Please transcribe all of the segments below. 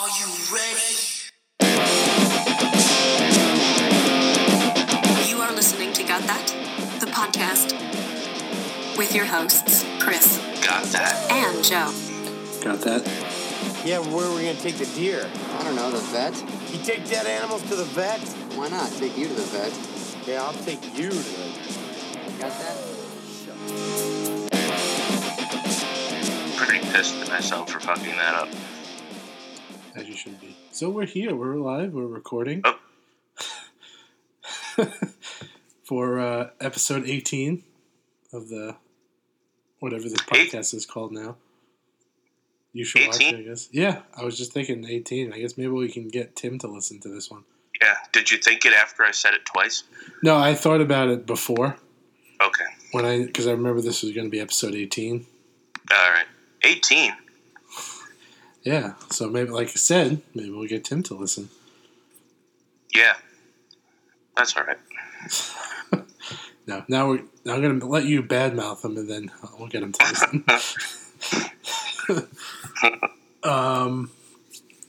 Are you ready? You are listening to Got That, the podcast with your hosts, Chris Got that. and Joe. Got that? Yeah, where are we gonna take the deer? I don't know, the vet? You take dead animals to the vet? Why not? Take you to the vet. Yeah, I'll take you to the vet. Got that? Pretty pissed at myself for fucking that up. Should be. So we're here. We're live. We're recording. Oh. For uh, episode 18 of the whatever this podcast is called now. You should watch 18? it, I guess. Yeah, I was just thinking 18. I guess maybe we can get Tim to listen to this one. Yeah. Did you think it after I said it twice? No, I thought about it before Okay. when I because I remember this was going to be episode 18. All right. 18. Yeah, so maybe like I said, maybe we'll get Tim to listen. Yeah. That's all right. No, now we're now I'm going to let you badmouth him and then we'll get him to listen. um,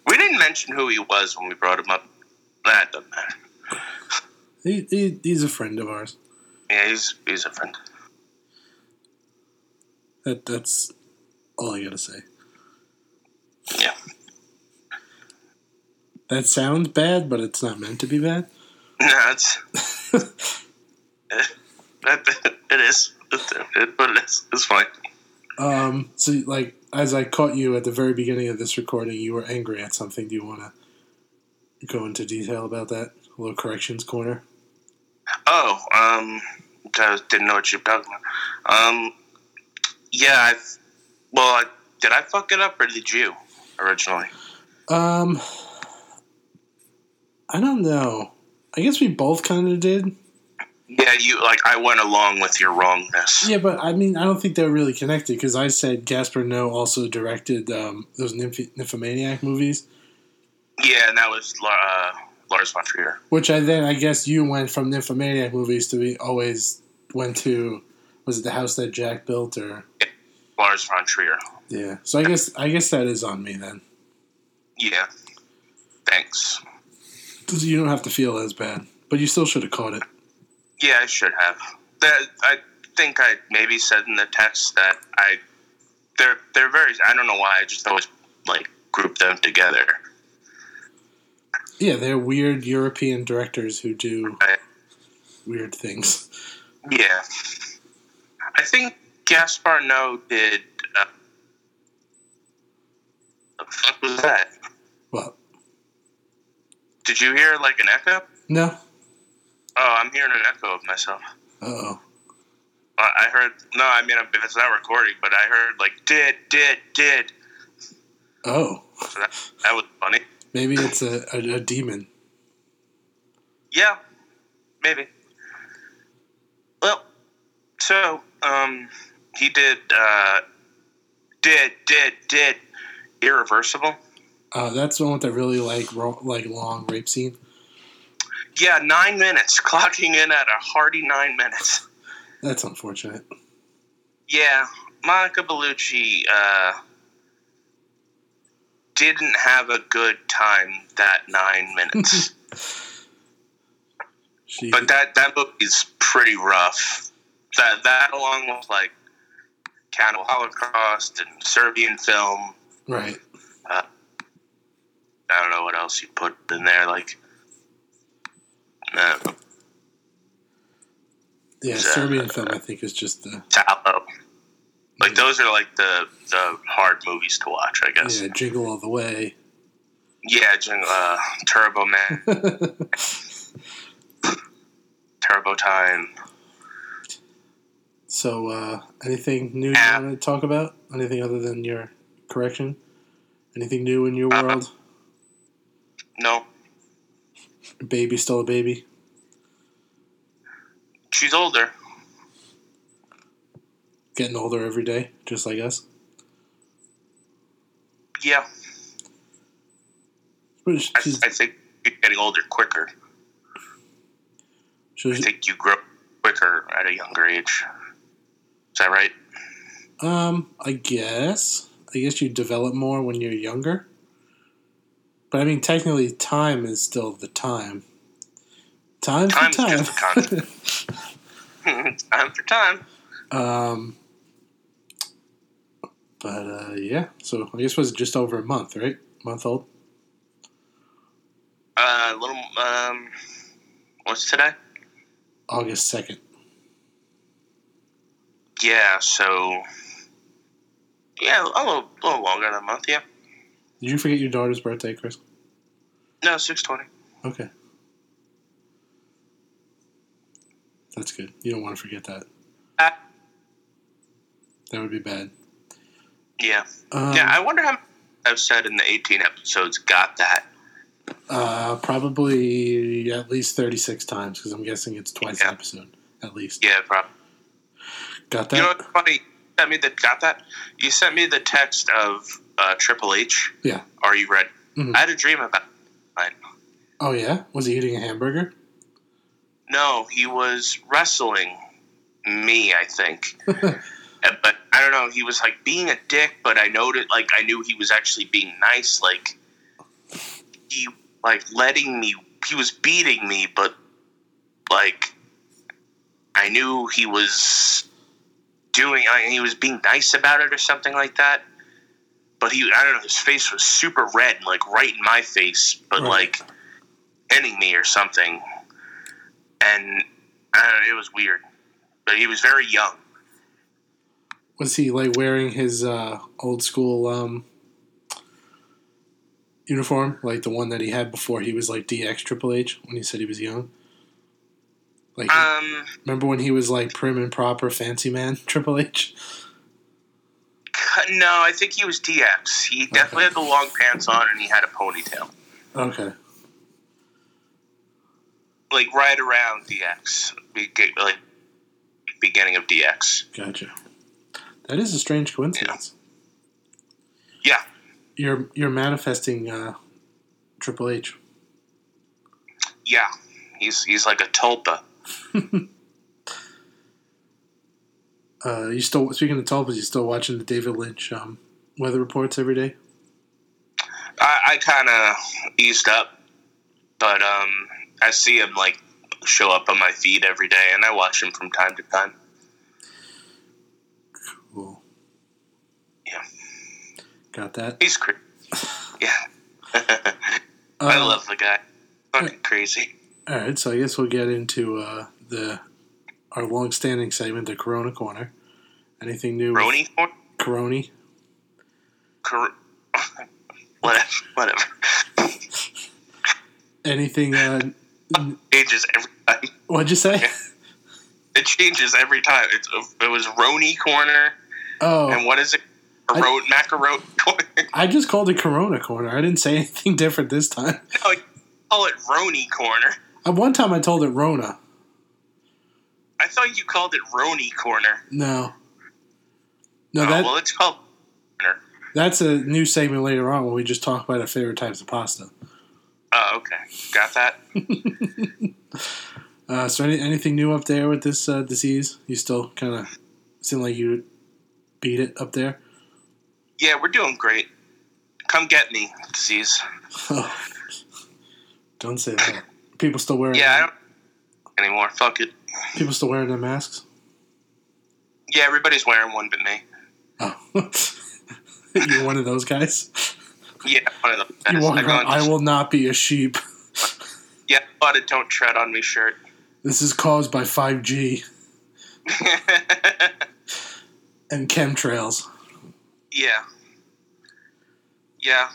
We didn't mention who he was when we brought him up. That doesn't matter. he, he he's a friend of ours. Yeah, he's he's a friend. That that's all I got to say. Yeah. That sounds bad, but it's not meant to be bad. No, it's it, it is. It's, it, but it is. It's fine. Um, so like as I caught you at the very beginning of this recording, you were angry at something. Do you want to go into detail about that? A little corrections corner. Oh, um, I didn't know what you were talking about. Um, yeah, I. Well, I, did I fuck it up or did you originally? Um, I don't know. I guess we both kind of did. Yeah, you like I went along with your wrongness. Yeah, but I mean, I don't think they're really connected because I said Gaspar Noé also directed um, those Nymph- Nymphomaniac movies, Yeah, and that was uh, Lars von Trier. which I then I guess you went from Nymphomaniac movies to we always went to was it the house that Jack built or Lars von Trier. Yeah. So I guess I guess that is on me then Yeah. Thanks. you don't have to feel as bad, but you still should have caught it. Yeah, I should have. That I think I maybe said in the text that I they're they're very I don't know why I just always like group them together. Yeah, they're weird European directors who do weird things. yeah, I think Gaspar Noé did. Uh, the fuck was that? Well, Did you hear like an echo? no. Oh, I'm hearing an echo of myself. Uh oh. I heard no, I mean it's not recording, but I heard like did did did. Oh, So that, that was funny. maybe it's a, a, a demon. Yeah, maybe. Well, so um, he did uh, did did did irreversible. Uh, that's the one with the really like ro- like long rape scene. Yeah, nine minutes, clocking in at a hearty nine minutes. That's unfortunate. Yeah, Monica Bellucci uh, didn't have a good time that nine minutes. She, but that that book is pretty rough. That that along with like Cannibal Holocaust and Serbian film. Right. I don't know what else you put in there. Like, uh, Yeah, Uh, Serbian film I think is just the Tallow. Like those are like the the hard movies to watch, I guess. yeah Jingle All the Way. Yeah, Jing- uh, Turbo Man, Turbo Time. So, uh, anything new you want to talk about? Anything other than your correction? Anything new in your Uh, world? No, Baby still a baby. she's older. Getting older every day, just like us. Yeah, But I, I think you're getting older quicker. I think you grow quicker at a younger age. Is that right? um, I guess. I guess you develop more when you're younger. But I mean, technically, time is still the time. Time for time. time for time. um, but uh, yeah, so I guess it was just over a month, right? Month old. Uh, little um, what's today? August second. Yeah, so yeah, a little, a little longer than a month. Yeah, Did you forget your daughter's birthday, Chris? no, six twenty. Okay. That's good. You don't want to forget that. Uh, That would be bad. yeah, Um, yeah. I wonder how many I've said in the eighteen episodes got that. Uh, probably at least 36 times because I'm guessing it's twice Yeah. an episode, at least. Yeah, probably. Got that? You know what's funny? You sent me the got that. You sent me the text of uh, Triple H. Yeah. Are you ready? Mhm. I had a dream about. It. oh, yeah? Was he eating a hamburger? No, he was wrestling me. I think. But I don't know. He was like being a dick, but I noted like I knew he was actually being nice. Like he like letting me. He was beating me, but like I knew he was doing. I he was being nice about it or something like that. But he, I don't know. His face was super red, like right in my face, but Right. like hitting me or something. And I don't know. It was weird. But he was very young. Was he like wearing his uh, old school um, uniform, like the one that he had before he was like DX Triple H when he said he was young? Like, Um, remember when he was like prim and proper, fancy man Triple H? no, I think he was DX. He definitely had the long pants on and he had a ponytail, Okay. like right around DX, like beginning of DX. Gotcha. That is a strange coincidence. Yeah, You're you're manifesting uh, Triple H. yeah. He's he's like a tulpa. Uh, you still speaking of tulpas, you still watching the David Lynch um, weather reports every day? I, I kind of eased up, but um, I see him like show up on my feed every day, and I watch him from time to time. Cool. Yeah. Got that. He's crazy. Yeah, Uh, I love the guy. Fucking crazy. All right, so I guess we'll get into uh, the our long-standing segment, the Corona Corner. Anything new? with Roni, or Cor- whatever, whatever. Anything? Uh, Changes every time. what'd you say? It changes every time. It's it was Roni corner, Oh, and what is it? I- macaroni corner. I just called it Corona Corner. I didn't say anything different this time. no, you call it Roni corner. Uh, one time I told it Rona. I thought you called it Roni corner. No. No, oh, that well, it's called that's a new segment later on when we just talk about our favorite types of pasta. Oh, okay, got that. Uh, so any, anything new up there with this uh, disease? You still kind of seem like you beat it up there. Yeah, we're doing great. Come get me, disease. Don't say that. People still wearing Yeah, I don't anymore. Fuck it. People still wearing their masks. Yeah, everybody's wearing one but me. Oh, you're one of those guys. Yeah, one of them. You walk I around. I will not be a sheep. Yeah, but a "Don't Tread on Me" shirt. This is caused by 5G and chemtrails. yeah, yeah.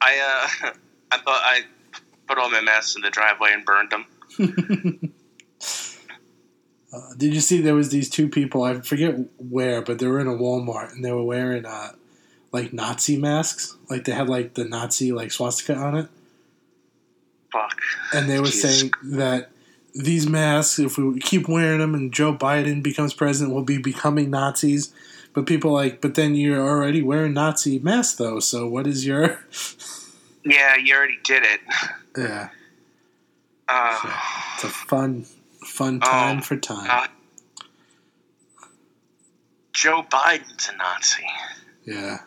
I uh, I thought I put all my masks in the driveway and burned them. Uh, did you see there was these two people? I forget where, but they were in a Walmart and they were wearing uh, like Nazi masks. Like they had like the Nazi like swastika on it, Fuck. and they were saying that these masks, if we keep wearing them and Joe Biden becomes president, we'll be becoming Nazis. But people like, but then you're already wearing Nazi masks though. So what is your? Yeah, you already did it. Yeah, Uh, it's a fun, fun time Oh, for time. God. Joe Biden's a Nazi. Yeah.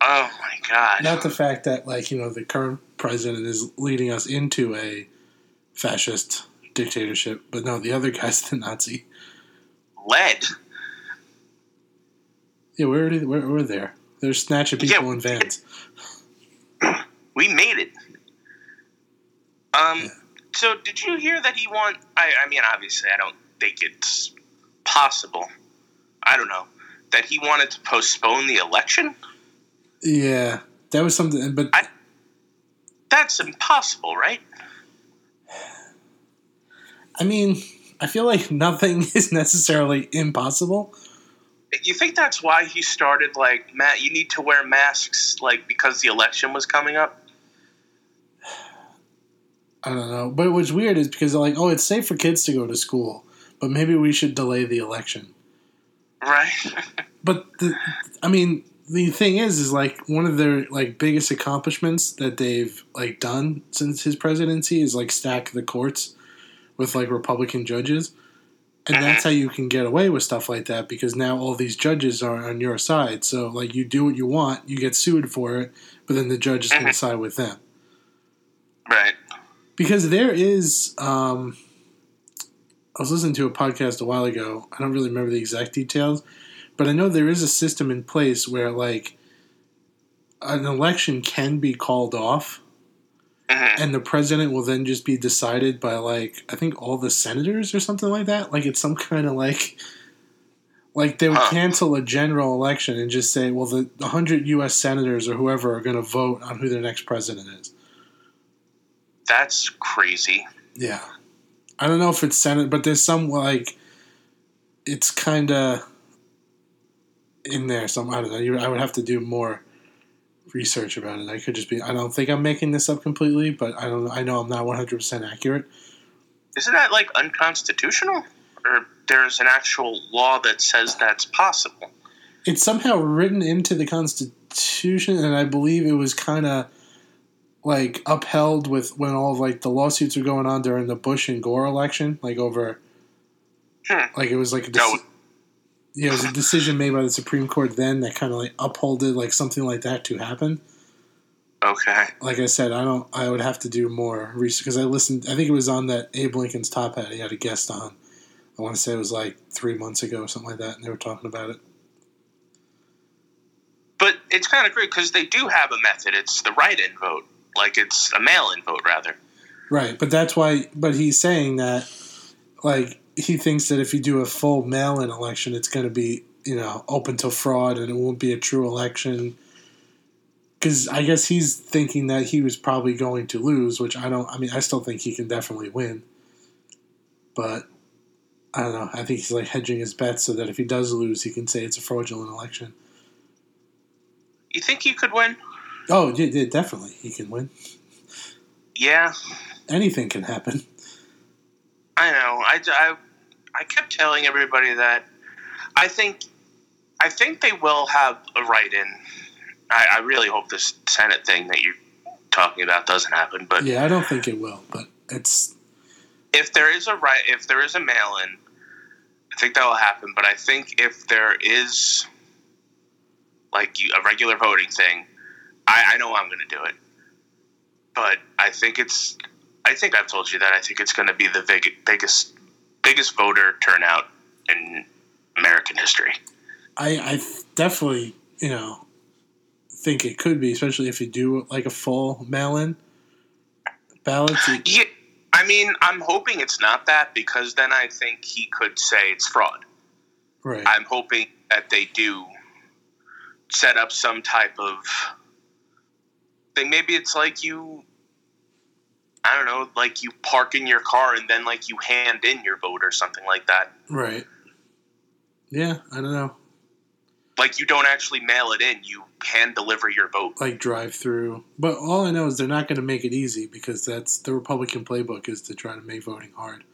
Oh my god. Not the fact that, like, you know, the current president is leading us into a fascist dictatorship, but no, the other guy's the Nazi. Lead. Yeah, we're already we're, we're there. They're snatching people Yeah, in vans. We made it. Um. Yeah. So did you hear that he want? I, I mean, obviously, I don't think it's possible. I don't know that he wanted to postpone the election. Yeah, that was something. But I- That's impossible, right? I mean, I feel like nothing is necessarily impossible. You think that's why he started like Matt? You need to wear masks, like because the election was coming up. I don't know. But what's weird is because they're like, oh, it's safe for kids to go to school, but maybe we should delay the election. Right. But the, I mean, the thing is, is like one of their like biggest accomplishments that they've like done since his presidency is like stack the courts with like Republican judges, and that's how you can get away with stuff like that because now all these judges are on your side. So like you do what you want, you get sued for it, but then the judges can Mhm. side with them right. Because there is. um I was listening to a podcast a while ago. I don't really remember the exact details, but I know there is a system in place where like an election can be called off hmm and the president will then just be decided by like I think all the senators or something like that. Like it's some kind of like like they would Huh. cancel a general election and just say, well, the, the hundred U.S. senators or whoever are going to vote on who their next president is. That's crazy. Yeah. I don't know if it's Senate, but there's some like it's kind of in there. Some I don't know. I would have to do more research about it. I could just be. I don't think I'm making this up completely, but I don't. I know I'm not 100 percent accurate. Isn't that like unconstitutional? Or there's an actual law that says that's possible? It's somehow written into the Constitution, and I believe it was kind of like upheld with when all of like the lawsuits were going on during the Bush and Gore election, like over. Hmm. Like it was like a yeah, it was a decision made by the Supreme Court then that kind of like upholded like something like that to happen. Okay. Like I said, I don't. I would have to do more research because I listened. I think it was on that Abe Lincoln's Top Hat. He had a guest on. I want to say it was like three months ago or something like that, and they were talking about it. But it's kind of great because they do have a method. It's the write-in vote, like it's a mail-in vote rather. Right, but that's why. But he's saying that, like, he thinks that if you do a full mail-in election, it's going to be, you know, open to fraud and it won't be a true election. Because I guess he's thinking that he was probably going to lose, which I don't. I mean, I still think he can definitely win, but I don't know. I think he's like hedging his bets so that if he does lose, he can say it's a fraudulent election. You think you could win? Oh, yeah, definitely, he can win. Yeah, Anything can happen. I know. I, I, I kept telling everybody that I think I think they will have a write-in. I, I really hope this Senate thing that you're talking about doesn't happen. But Yeah, I don't think it will, but it's if there is a right, if there is a mail-in, I think that will happen. But I think if there is like a regular voting thing, I, I know I'm going to do it. But I think it's, I think I've told you that I think it's going to be the big, biggest, biggest voter turnout in American history. I, I definitely, you know, think it could be, especially if you do like a full mail-in ballot. Yeah, I mean, I'm hoping it's not that because then I think he could say it's fraud. Right. I'm hoping that they do set up some type of thing. Maybe it's like you, I don't know, like you park in your car and then like you hand in your vote or something like that. Right. Yeah, I don't know. Like you don't actually mail it in; you hand deliver your vote. Like drive through. But all I know is they're not going to make it easy because that's the Republican playbook is to try to make voting hard.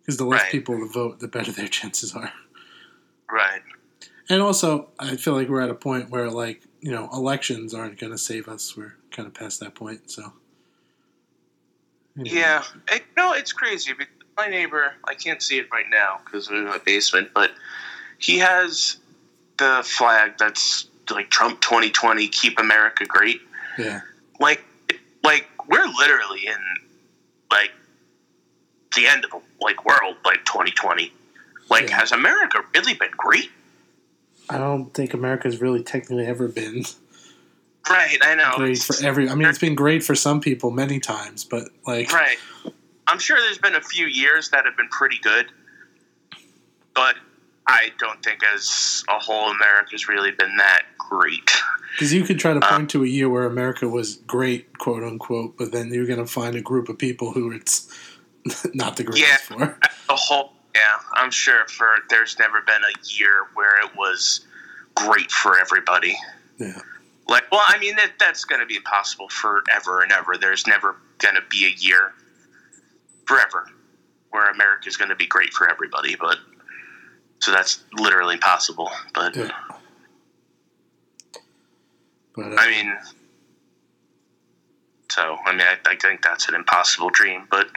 Because the less Right. people to vote, the better their chances are. Right. And also, I feel like we're at a point where, like, you know, elections aren't going to save us. We're kind of past that point. So, Anyway. Yeah. It, no, it's crazy. But my neighbor, I can't see it right now because we're in my basement, but he has the flag that's like Trump 2020, keep America great. Yeah. Like, like we're literally in like the end of the like world, like 2020. Like, Yeah. has America really been great? I don't think America's really technically ever been Right, I know. great for every. I mean, it's been great for some people many times, but like, Right. I'm sure there's been a few years that have been pretty good, but I don't think as a whole America's really been that great. because you could try to Uh, point to a year where America was great, quote unquote, but then you're going to find a group of people who it's not the greatest Yeah. for. The whole, yeah, I'm sure for there's never been a year where it was great for everybody. Yeah. Like, well, I mean, that, that's going to be impossible forever and ever. There's never going to be a year forever where America's going to be great for everybody, but so that's literally impossible. But Yeah. But uh, I mean, so I mean, I, I think that's an impossible dream, but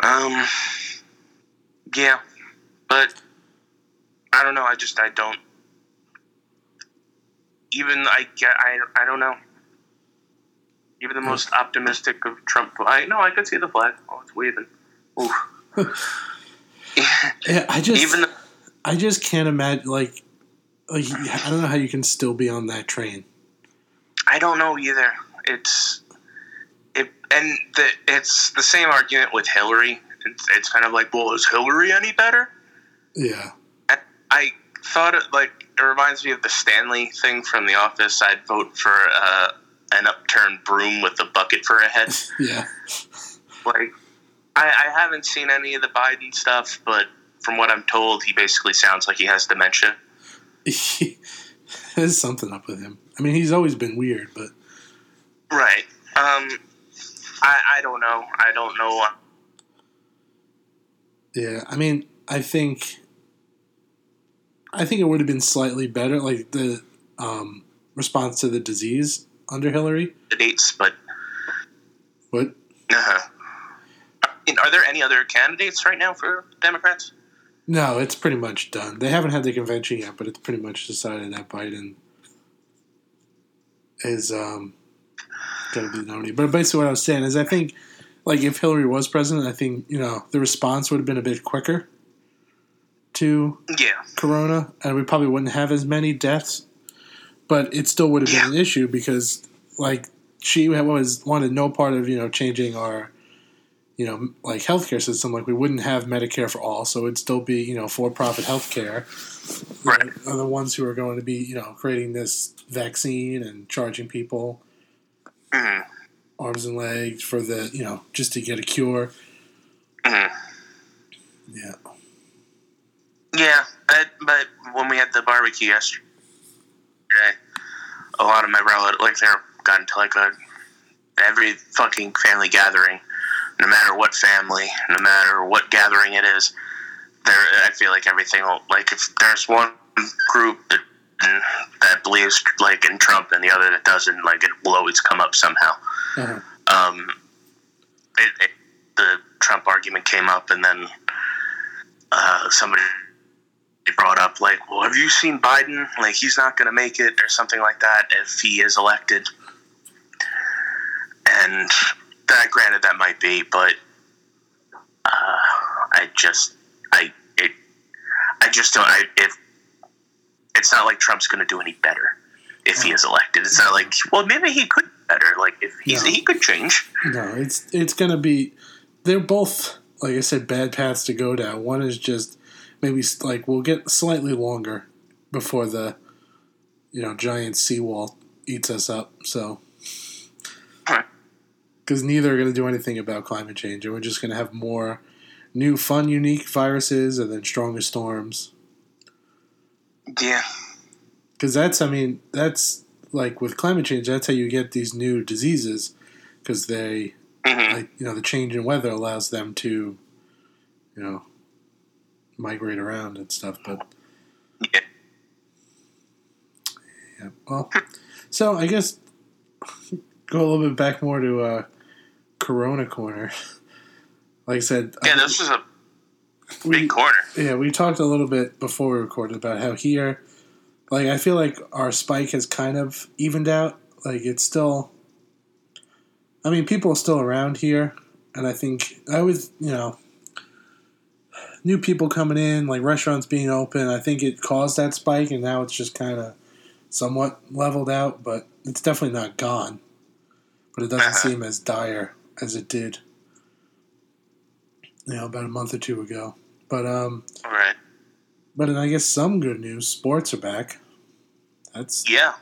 um, yeah, but I don't know. I just I don't even I get I I don't know. Even the hmm. most optimistic of Trump, I no, I could see the flag. Oh, it's waving. Oof. yeah, I just even the, I just can't imagine like. Like, I don't know how you can still be on that train. I don't know either. It's it, and the, it's the same argument with Hillary. It's, it's kind of like, well, is Hillary any better? Yeah. I, I thought it like it reminds me of the Stanley thing from The Office. I'd vote for uh, an upturned broom with a bucket for a head. Yeah. like, I, I haven't seen any of the Biden stuff, but from what I'm told, he basically sounds like he has dementia. There's something up with him. I mean, he's always been weird, but Right. Um. I I don't know. I don't know. Yeah, I mean, I think I think it would have been slightly better, like the um, response to the disease under Hillary. the dates, but uh I mean, are there any other candidates right now for Democrats? no, it's pretty much done. They haven't had the convention yet, but it's pretty much decided that Biden is um, going to be the nominee. But basically, what I was saying is, I think, like, if Hillary was president, I think you know the response would have been a bit quicker to Yeah. corona, and we probably wouldn't have as many deaths. But it still would have been an issue because, like, she was wanted no part of you know changing our, you know, like healthcare system. Like, we wouldn't have Medicare for all, so it'd still be you know for-profit healthcare. Right. know, are the ones who are going to be you know creating this vaccine and charging people Mhm. Arms and legs for the you know just to get a cure. Mhm. Yeah. Yeah, I, but when we had the barbecue yesterday, a lot of my relatives, like, they got into like a every fucking family gathering, no matter what family, no matter what gathering it is. There, I feel like everything. Will, like, if there's one group that that believes like in Trump and the other that doesn't, like, it will always come up somehow. Uh-huh. um, it, it, the Trump argument came up, and then uh, somebody brought up, like, well, have you seen Biden? Like, he's not going to make it, or something like that, if he is elected. And that, granted, that might be, but uh, I just, I, it, I just don't. I, if it's not like Trump's going to do any better if he is elected, it's not like, well, maybe he could better. Like, if he's, No. he could change. No, it's it's gonna be. They're both, like I said, bad paths to go down. One is just maybe like we'll get slightly longer before the, you know, giant seawall eats us up. So, because neither are gonna do anything about climate change, and we're just gonna have more new, fun, unique viruses, and then stronger storms. Yeah. Because that's, I mean, that's like with climate change. That's how you get these new diseases, because they hmm like you know the change in weather allows them to you know migrate around and stuff but Yeah. yeah well so i guess go a little bit back more to uh corona corner like i said Yeah, I- this is a we, big corner. yeah we talked a little bit before we recorded about how here like I feel like our spike has kind of evened out. Like it's still. I mean, people are still around here, and I think I was, you know, new people coming in, like restaurants being open. I think it caused that spike, and now it's just kind of somewhat leveled out, but it's definitely not gone. But it doesn't Uh-huh. seem as dire as it did, you know, about a month or two ago. But um, All right. but I guess some good news: sports are back. That's Yeah.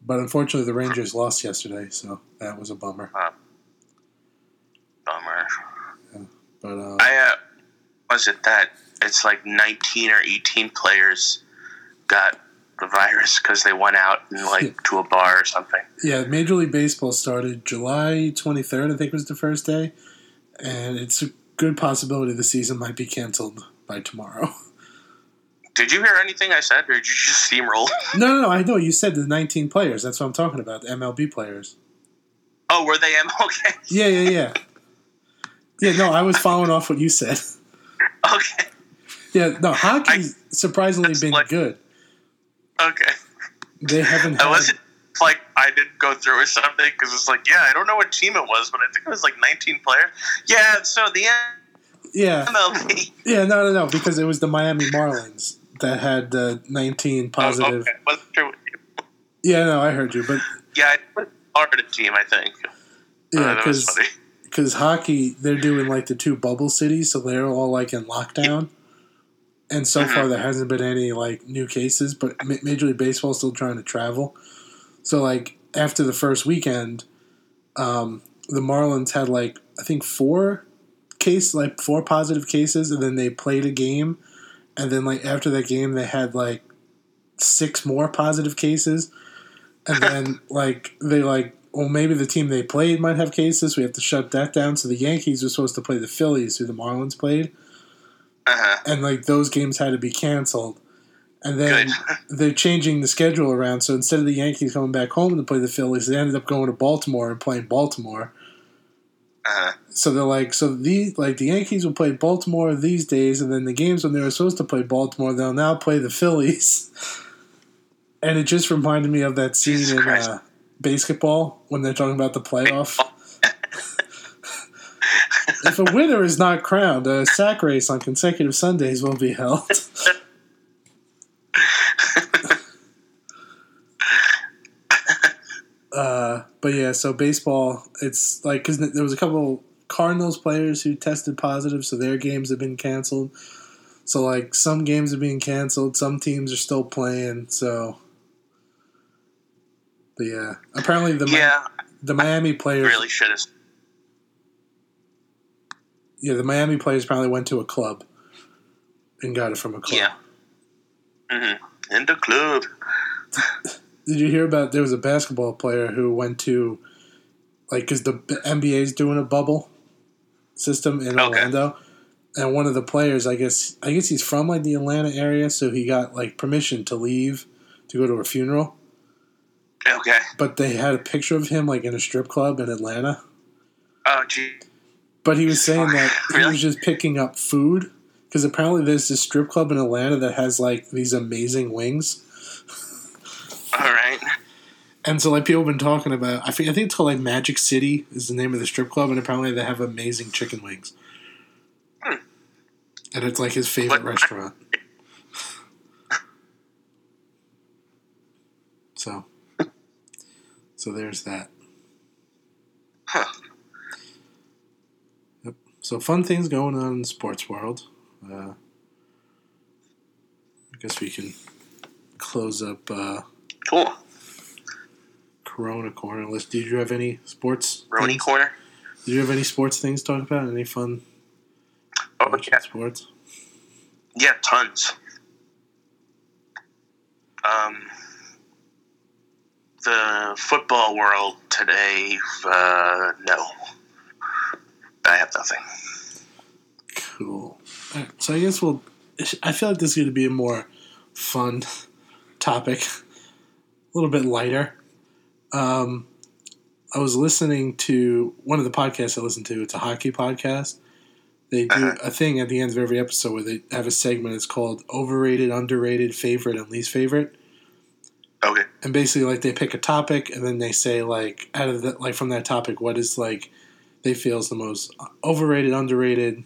but unfortunately the Rangers lost yesterday, so that was a bummer. Bummer. But uh, I uh, was it that it's like 19 or 18 players got the virus because they went out and like to a bar or something. yeah, Major League Baseball started July 23rd, I think was the first day, and it's good possibility the season might be canceled by tomorrow. Did you hear anything I said, or did you just steamroll? no, no, no, I know you said the 19 players. That's what I'm talking about, the MLB players. oh, were they MLB? Yeah, yeah, yeah. Yeah, no, I was following off what you said. Okay. Yeah, no, hockey's surprisingly been like- good. Okay. They haven't I had. wasn't like I didn't go through with something because it's like yeah I don't know what team it was but I think it was like 19 players. Yeah, so the end. Yeah, MLB. yeah, no, no, no, because it was the Miami Marlins that had uh, 19 positive. Oh, okay. Wasn't sure you- Yeah, no, I heard you, but Yeah, it Florida team I think. yeah, Uh, because funny. because hockey they're doing like the two bubble cities, so they're all like in lockdown. And so Mhm. far, there hasn't been any like new cases, but Major League Baseball is still trying to travel. So like after the first weekend, um, the Marlins had like I think four case like four positive cases, and then they played a game, and then like after that game, they had like six more positive cases, and then like they like well maybe the team they played might have cases. We have to shut that down. So the Yankees were supposed to play the Phillies, who the Marlins played, Uh-huh. and like those games had to be canceled. And then they're changing the schedule around. So instead of the Yankees coming back home to play the Phillies, they ended up going to Baltimore and playing Baltimore. Uh-huh. So they're like, so these like the Yankees will play Baltimore these days, and then the games when they were supposed to play Baltimore, they'll now play the Phillies. And it just reminded me of that scene Jesus in uh, basketball when they're talking about the playoff. if a winner is not crowned, a sack race on consecutive Sundays will be held. Uh, but yeah, so baseball, it's like because there was a couple Cardinals players who tested positive, so their games have been canceled. So like some games are being canceled, some teams are still playing. So, but yeah, apparently the Mi- Yeah, the Miami players really should have. yeah the Miami players probably went to a club and got it from a club. Yeah. Mm-hmm. In the club. Did you hear about there was a basketball player who went to like because the NBA is doing a bubble system in Okay. Orlando, and one of the players, I guess, I guess he's from like the Atlanta area, so he got like permission to leave to go to a funeral. Okay. But they had a picture of him like in a strip club in Atlanta. Oh, gee. But he was saying that he Really? was just picking up food because apparently there's this strip club in Atlanta that has like these amazing wings. All right. And so, like, people have been talking about. I think I think it's called like Magic City is the name of the strip club, and apparently they have amazing chicken wings. Hmm. And it's like his favorite What- restaurant. So, so there's that. Huh. Yep. So fun things going on in the sports world. Uh, I guess we can close up. Uh, Cool. Corona corner list. Did you have any sports? Things? corner. Did you have any sports things to talk about? Any fun Oh, yeah. sports? Yeah, tons. Um, the football world today, uh, no. I have nothing. Cool. Alright, so I guess we'll. I feel like this is going to be a more fun topic, little bit lighter. Um, I was listening to one of the podcasts I listen to. It's a hockey podcast, They do Uh-huh. a thing at the end of every episode where they have a segment. It's called overrated, underrated, favorite, and least favorite. Okay. And basically, like they pick a topic, and then they say like out of the, like from that topic, what is like they feel is the most overrated, underrated,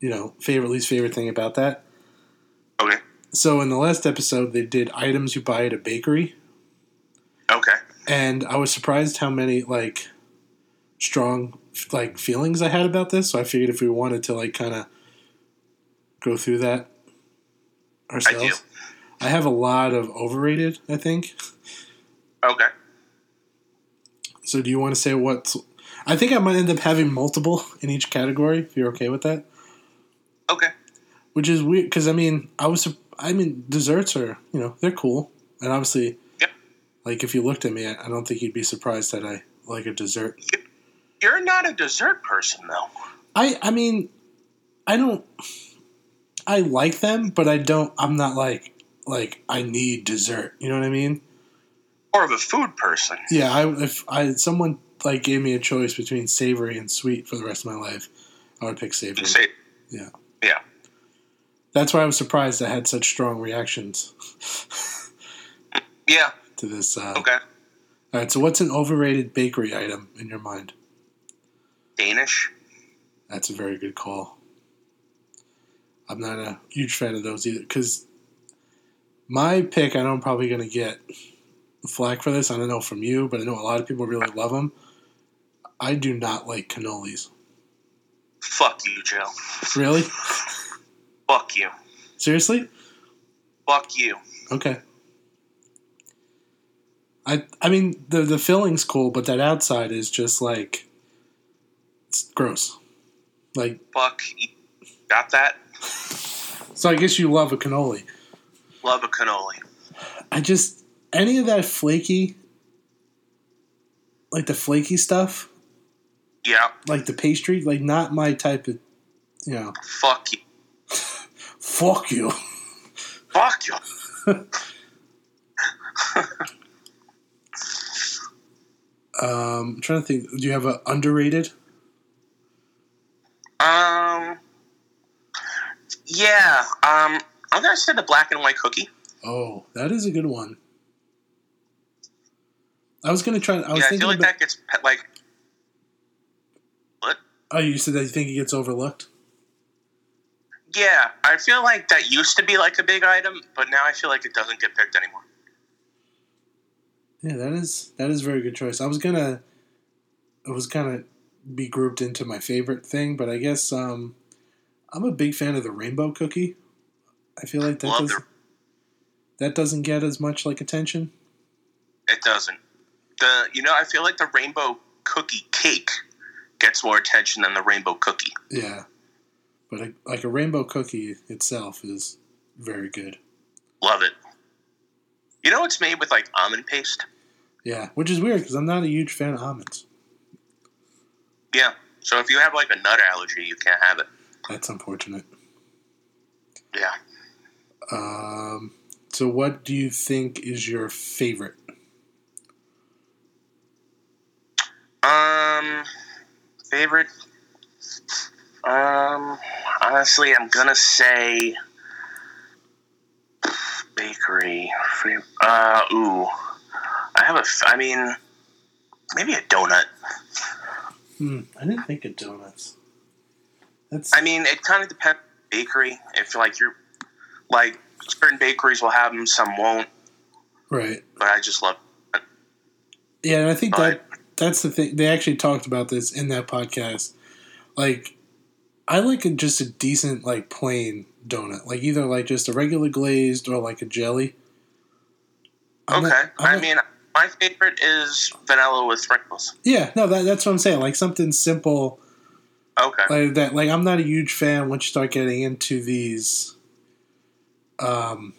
you know, favorite, least favorite thing about that. Okay. So in the last episode, they did items you buy at a bakery. And I was surprised how many like strong like feelings I had about this. So I figured if we wanted to like kind of go through that ourselves, I, have a lot of overrated. I think. Okay. So do you want to say what? I think I might end up having multiple in each category. If you're okay with that, Okay. which is weird because I mean I was I mean desserts are you know they're cool and obviously. Like if you looked at me I don't think you'd be surprised that I like a dessert. You're not a dessert person, though. I I mean, I don't. I like them, but I don't. I'm not like like I need dessert. You know what I mean? More of a food person. Yeah. I if I someone like gave me a choice between savory and sweet for the rest of my life, I would pick savory. Say, Yeah. Yeah. That's why I was surprised I had such strong reactions Yeah. To this. Uh, Okay. All right. So, what's an overrated bakery item in your mind? Danish. That's a very good call. I'm not a huge fan of those either because my pick, I know I'm probably going to get the flack for this. I don't know from you, but I know a lot of people really love them. I do not like cannolis. Fuck you, Joe. Really? Fuck you. Seriously? Fuck you. Okay. I I mean the the filling's cool, but that outside is just like it's gross. Like Fuck you. Got that? so, I guess you love a cannoli. Love a cannoli. I just any of that flaky, like the flaky stuff, Yeah. like the pastry, like not my type of, you know. Fuck you. Fuck you. Fuck you. Um, I'm trying to think. Do you have an underrated? Um. Yeah. Um. I'm gonna say the black and white cookie. Oh, that is a good one. I was gonna try. I was yeah, I thinking feel like about, that gets like. What? Oh, you said that you think it gets overlooked. Yeah, I feel like that used to be like a big item, but now I feel like it doesn't get picked anymore. Yeah, that is that is a very good choice. I was gonna, it was of be grouped into my favorite thing, but I guess um, I'm a big fan of the rainbow cookie. I feel like that does, the- that doesn't get as much like attention. It doesn't. The you know I feel like the rainbow cookie cake gets more attention than the rainbow cookie. Yeah, but a, like a rainbow cookie itself is very good. Love it. You know it's made with like almond paste. Yeah, which is weird because I'm not a huge fan of almonds. Yeah. So if you have like a nut allergy, you can't have it. That's unfortunate. Yeah. Um, so, what do you think is your favorite? Um, favorite. Um, honestly, I'm gonna say bakery. Uh, ooh, I have a. I mean, maybe a donut. Hmm, I didn't think of donuts. That's I mean, it kind of depends. on the Bakery. If like you're like certain bakeries will have them, some won't. right. But I just love. Yeah, and I think that that's the thing. They actually talked about this in that podcast. Like, I like a, just a decent, like, plain donut. Like, either, like, just a regular glazed or, like, a jelly. I'm Okay. not- I'm mean, my favorite is vanilla with sprinkles. yeah, no, that, that's what I'm saying. Like, something simple Okay. like that. Like, I'm not a huge fan once you start getting into these, um,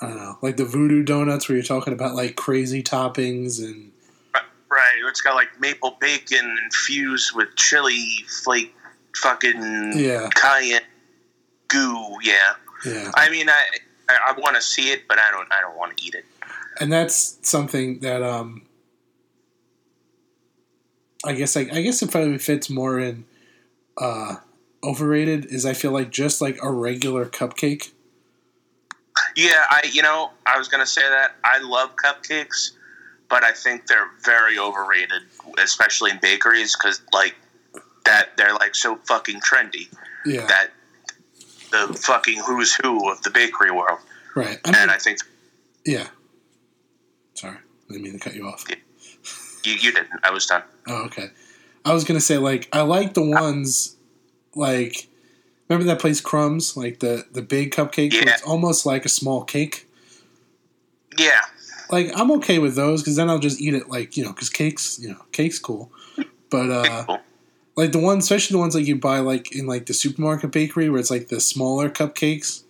I don't know, like the voodoo donuts where you're talking about, like, crazy toppings and, Right, it's got like maple bacon infused with chili flake, fucking Yeah. cayenne goo. Yeah, yeah. I mean, I I, I want to see it, but I don't I don't want to eat it. And that's something that um I guess I, I guess it probably fits more in uh, overrated is I feel like just like a regular cupcake. Yeah, I you know I was gonna say that I love cupcakes, but I think they're very overrated, especially in bakeries because like that they're like so fucking trendy Yeah, that the fucking who's who of the bakery world, right. I mean, and I think yeah. Sorry, I didn't mean to cut you off. you you didn't. I was done. Oh, okay. I was gonna say like I like the ones like remember that place Crumbs like the the big cupcake. Yeah. It's almost like a small cake. Yeah, Like I'm okay with those because then I'll just eat it like you know because cakes you know cake's cool. But uh, cool. like the ones, especially the ones like you buy like in like the supermarket bakery where it's like the smaller cupcakes.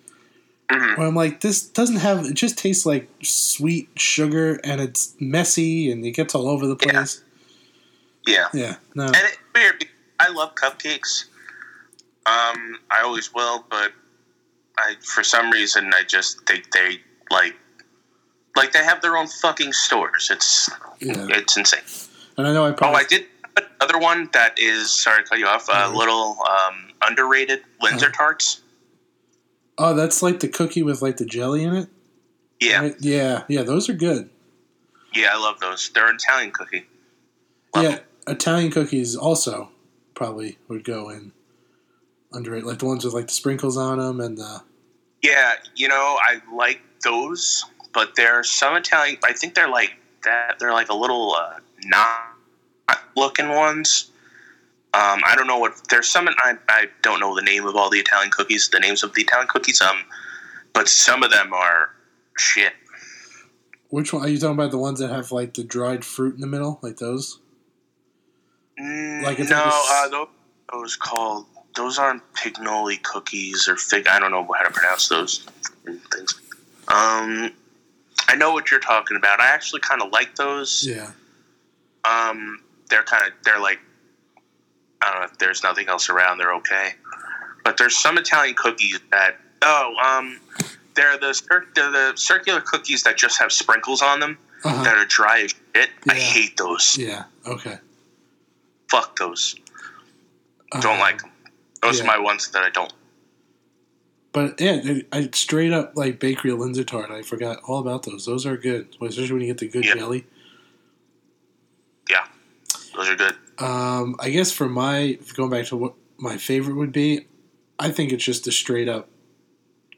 Mhm. Where I'm like, this doesn't have. It just tastes like sweet sugar and it's messy and it gets all over the place. yeah. Yeah, no, And it's weird. I love cupcakes. Um, I always will, but I for some reason I just think they like like they have their own fucking stores. It's yeah. it's insane. And I know I Oh, I did another one that is sorry to cut you off. A Mhm. little um, underrated Linzer Uh-huh. tarts. Oh, that's like the cookie with like the jelly in it. Yeah, Right? yeah, yeah. Those are good. yeah, I love those. They're an Italian cookie. Love yeah, Italian cookies also probably would go in under it, like the ones with like the sprinkles on them and the. Yeah, you know, I like those, but there are some Italian. I think they're like that. They're like a little uh, not looking ones. Um, I don't know what. There's some. I, I don't know the name of all the Italian cookies. The names of the Italian cookies. Um, but some of them are shit. Which one are you talking about? The ones that have like the dried fruit in the middle, like those? Mm, Like it's no, like a uh, those, those called. Those aren't pignoli cookies or fig. I don't know how to pronounce those things. Um, I know what you're talking about. I actually kind of like those. Yeah, Um, they're kind of they're like I don't know if there's nothing else around, they're okay. But there's some Italian cookies that oh um they're the they're the circular cookies that just have sprinkles on them uh-huh. that are dry as shit. I hate those. yeah, okay. Fuck those. Don't Uh, like them. Those yeah. are my ones that I don't. But yeah, they- I straight up like bakery Linzer tart. I forgot all about those. Those are good, especially when you get the good Yeah. jelly. Yeah, those are good. Um, I guess for my going back to what my favorite would be, I think it's just a straight up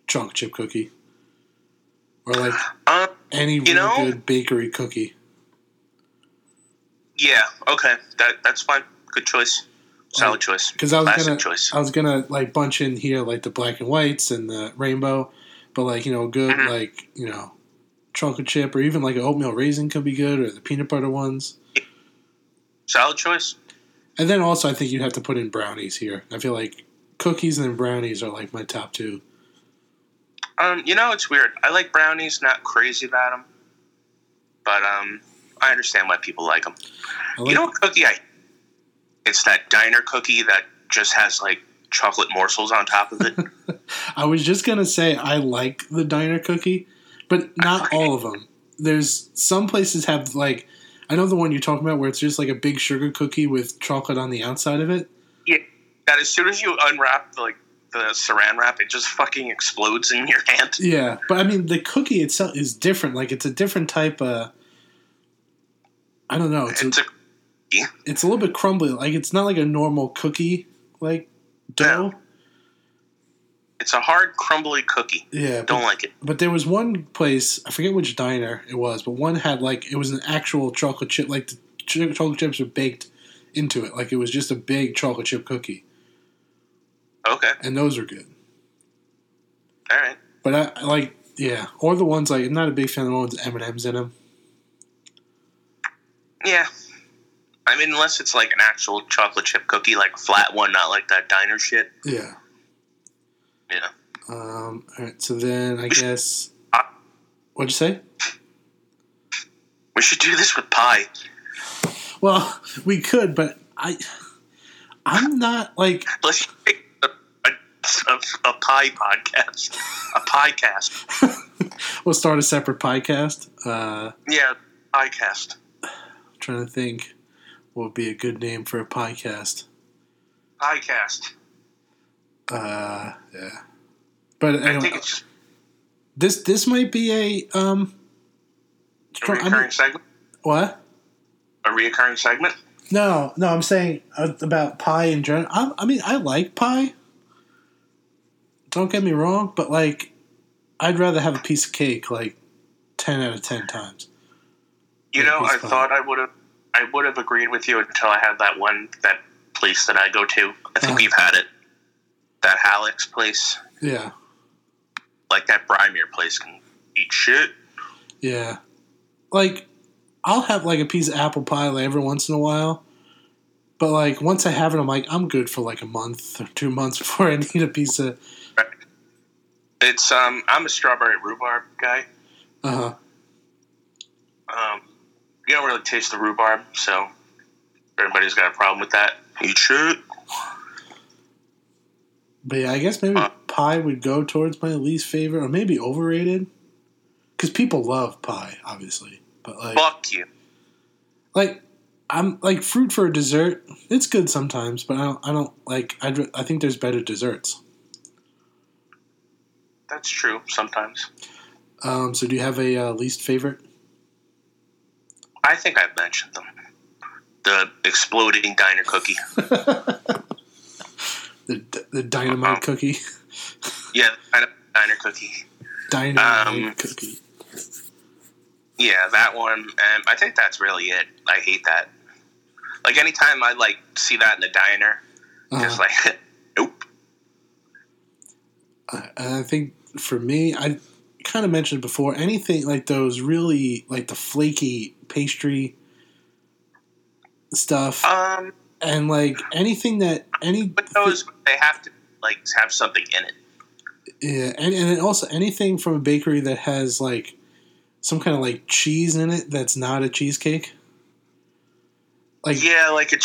chocolate chip cookie, or like Um, any really know- good bakery cookie. yeah, okay, that that's fine. Good choice. Solid choice. Because I was Classic gonna, choice. I was gonna like bunch in here like the black and whites and the rainbow, but like you know good Mhm. like you know chocolate chip or even like an oatmeal raisin could be good or the peanut butter ones. Solid choice. And then also I think you'd have to put in brownies here. I feel like cookies and brownies are like my top two. Um, you know, it's weird. I like brownies, not crazy about them, but um, I understand why people like them. Like, You know what cookie I? It's that diner cookie that just has like chocolate morsels on top of it. I was just gonna say I like the diner cookie, but not all of them. There's some places have like I know the one you're talking about where it's just like a big sugar cookie with chocolate on the outside of it. yeah, that as soon as you unwrap like the saran wrap, it just fucking explodes in your hand. Yeah, but I mean the cookie itself is different. Like it's a different type of. I don't know. It's a, It's a it's a little bit crumbly. Like it's not like a normal cookie like dough. It's a hard crumbly cookie. Yeah, Don't like it. but there was one place I forget which diner it was, but one had like it was an actual chocolate chip. Like the ch- chocolate chips were baked into it. Like it was just a big chocolate chip cookie, Okay, and those are good. all right. But I, I like yeah, or the ones like I'm not a big fan of the ones with M and M's in them. Yeah. I mean, unless it's like an actual chocolate chip cookie, like a flat one, not like that diner shit. Yeah. Um, all right, so then I guess Uh, what'd you say? We should do this with pie. Well, we could, but I, I'm not like Let's make a, a, a, a pie podcast. A pie cast. we'll start a separate podcast. Uh, Yeah, pie cast. trying to think what would be a good name for a podcast. Podcast. Uh, yeah. But I anyway, think it's this this might be a um. a I reoccurring segment. what? A reoccurring segment. No, no. I'm saying uh, about pie in general. I, I mean, I like pie. Don't get me wrong, but like, I'd rather have a piece of cake like ten out of ten times. You know, I thought I would have, I would have agreed with you until I had that one that place that I go to. I think Uh-huh. we've had it. That Halleck's place, Yeah, like that Brimere place, can eat shit. yeah. Like, I'll have like a piece of apple pie like every once in a while, but like once I have it, I'm like I'm good for like a month or two months before I need a piece of. It's um, I'm a strawberry rhubarb guy. Uh huh. Um, you don't really taste the rhubarb, so everybody's got a problem with that. Eat shit. But yeah, I guess maybe pie would go towards my least favorite, or maybe overrated. Because people love pie, obviously. But like, Fuck you. like I'm like fruit for a dessert. It's good sometimes, but I don't. I don't like. I I think there's better desserts. That's true. Sometimes. Um. So do you have a uh, least favorite? I think I've mentioned them. The exploding diner cookie. The the dynamite Uh-huh. cookie. Yeah, diner diner cookie. Dynamite Um, cookie. Yeah, that one. And I think that's really it. I hate that. Like anytime I like see that in the diner, just Uh, like nope. I think for me, I kind of mentioned before. Anything like those really like the flaky pastry stuff. Um, and like anything that any but those they have to like have something in it. yeah, and and also anything from a bakery that has like some kind of like cheese in it that's not a cheesecake. Like Yeah, like a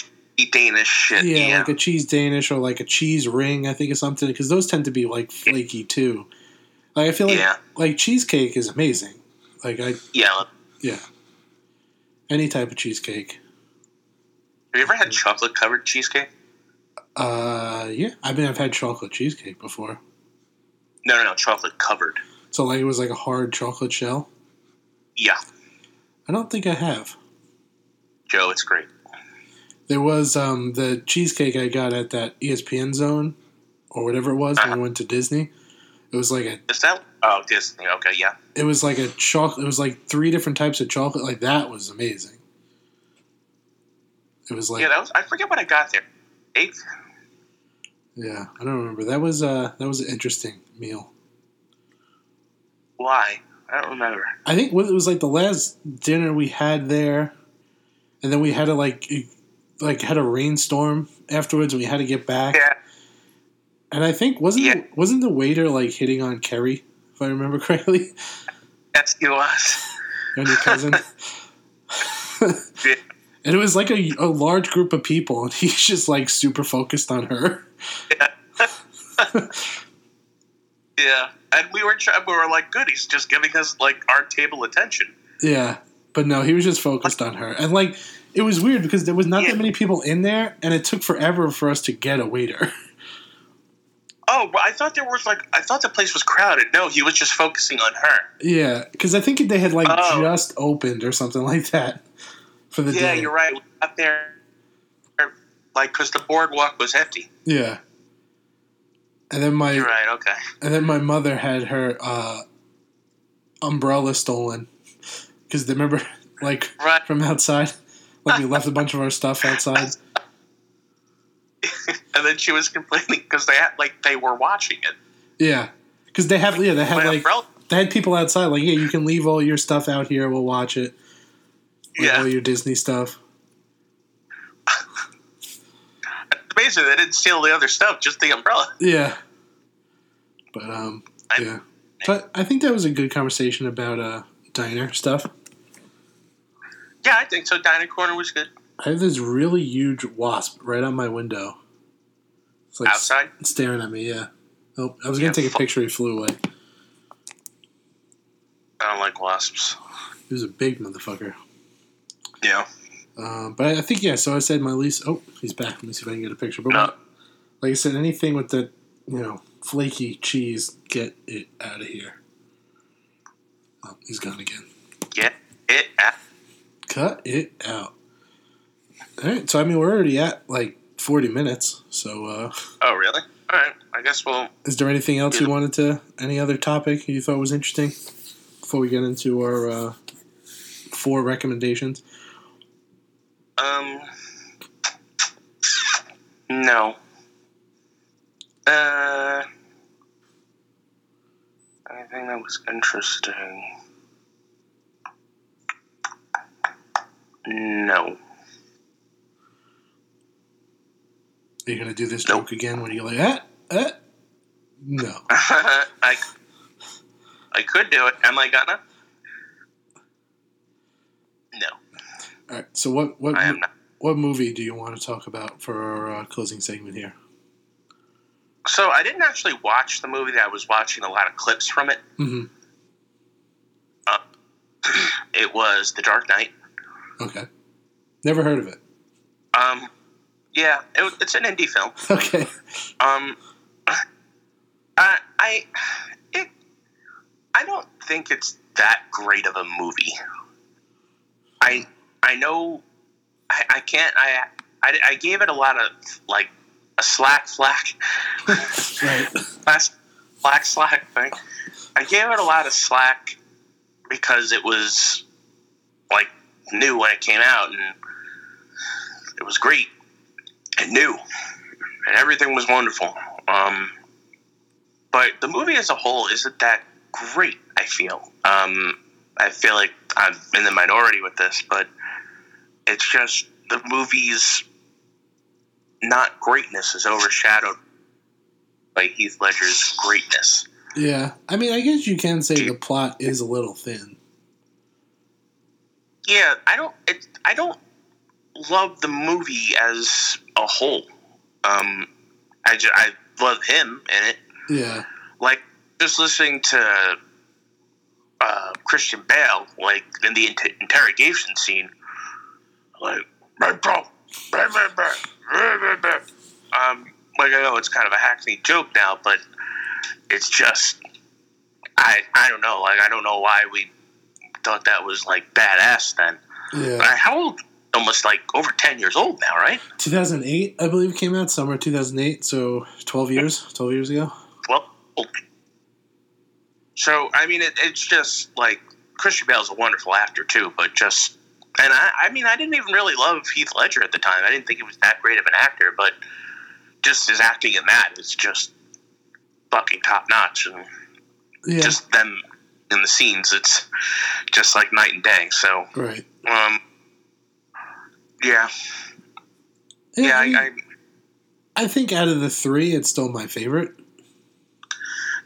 Danish shit. yeah, Yeah, like a cheese Danish or like a cheese ring, I think is something because those tend to be like flaky too. Like I feel like Yeah. like cheesecake is amazing. Like I yeah. yeah, any type of cheesecake. Have you ever had chocolate covered cheesecake? Uh, yeah, I mean I've had chocolate cheesecake before. No, no, no, chocolate covered. So like it was like a hard chocolate shell. Yeah, I don't think I have. Joe, it's great. There was um, the cheesecake I got at that ESPN zone or whatever it was when we went to Disney. It was like a Is that? Oh, Disney. Okay, yeah. it was like a chocolate. It was like three different types of chocolate. Like that was amazing. It was like yeah, that was. I forget what I got there. Eight. yeah, I don't remember. That was uh that was an interesting meal. Why? I don't remember. I think it was like the last dinner we had there, and then we had to like like had a rainstorm afterwards, and we had to get back. Yeah. And I think wasn't Yeah. the, wasn't the waiter like hitting on Kerry, if I remember correctly, That's he was. and your cousin. Yeah. And it was like a, a large group of people, and he's just like super focused on her. Yeah, yeah, and we were trying. We were like, good. He's just giving us like our table attention. Yeah, but no, he was just focused on her, and like it was weird because there was not Yeah. that many people in there, and it took forever for us to get a waiter. Oh, I thought there was like I thought the place was crowded. No, he was just focusing on her. yeah, because I think they had like Oh. just opened or something like that for the Yeah, day. you're right. We got there, like, because the boardwalk was empty. Yeah. And then my You're right. Okay. and then my mother had her uh, umbrella stolen because remember, like Right. from outside, like we left a bunch of our stuff outside. and then she was complaining because they had like they were watching it. Yeah, because they have yeah they had like they had people outside like yeah you can leave all your stuff out here we'll watch it like, Yeah. all your Disney stuff. Basically, they didn't steal the other stuff, just the umbrella. Yeah, but um I- yeah, but I think that was a good conversation about uh diner stuff. Yeah, I think so. Diner corner was good. I have this really huge wasp right on my window. It's like Outside? s- staring at me. Yeah. Oh, I was gonna take a picture. He flew away. I don't like wasps. He was a big motherfucker. Yeah. Um, but I think yeah. So I said my least. Oh, he's back. Let me see if I can get a picture. But No. Like I said, anything with the you know flaky cheese, get it out of here. Oh, he's gone again. Get it out. Cut it out. All right, so I mean we're already at like forty minutes. So uh, Oh, really? All right. I guess we'll. is there anything else you wanted to? Any other topic you thought was interesting before we get into our uh, four recommendations? Um. No. Uh. Anything that was interesting? No. Are you gonna do this Nope. joke again when you're like, ah, ah? No. I. I could do it. Am I gonna? No, All right. So what what I am not. what movie do you want to talk about for our uh, closing segment here? So I didn't actually watch the movie. I was watching a lot of clips from it. hmm It was The Dark Knight. Okay. Never heard of it. Um, yeah, it, it's an indie film. Okay. Um, I, I, it, I don't think it's that great of a movie. I, I know, I, I can't. I, I, I gave it a lot of like a slack, flack, right. last black slack thing. I gave it a lot of slack because it was like new when it came out and it was great and new and everything was wonderful. Um, but the movie as a whole isn't that great. I feel. Um, I feel like I'm in the minority with this, but it's just the movie's not greatness is overshadowed by Heath Ledger's greatness. Yeah. I mean, I guess you can say the plot is a little thin. Yeah, I don't. It, I don't love the movie as a whole. Um, I just, I love him in it. Yeah. Like just listening to uh, Christian Bale, like in the inter- interrogation scene, like bro, blah, blah, blah, blah, blah, blah." um, like I know it's kind of a hackneyed joke now, but it's just I I don't know. Like I don't know why we thought that was like badass then. Yeah. Uh, How old? Almost like over ten years old now, right? 2008, I believe, came out summer 2008. So 12 years, 12 years ago. Well, so I mean, it, it's just like Christian Bale's a wonderful actor too, but just and I, I mean, I didn't even really love Heath Ledger at the time. I didn't think he was that great of an actor, but just his acting in that is just fucking top notch, and Yeah. just them in the scenes, it's just like night and day. So, right. um, yeah, Yeah. yeah, I, mean, I, I I think out of the three, it's still my favorite.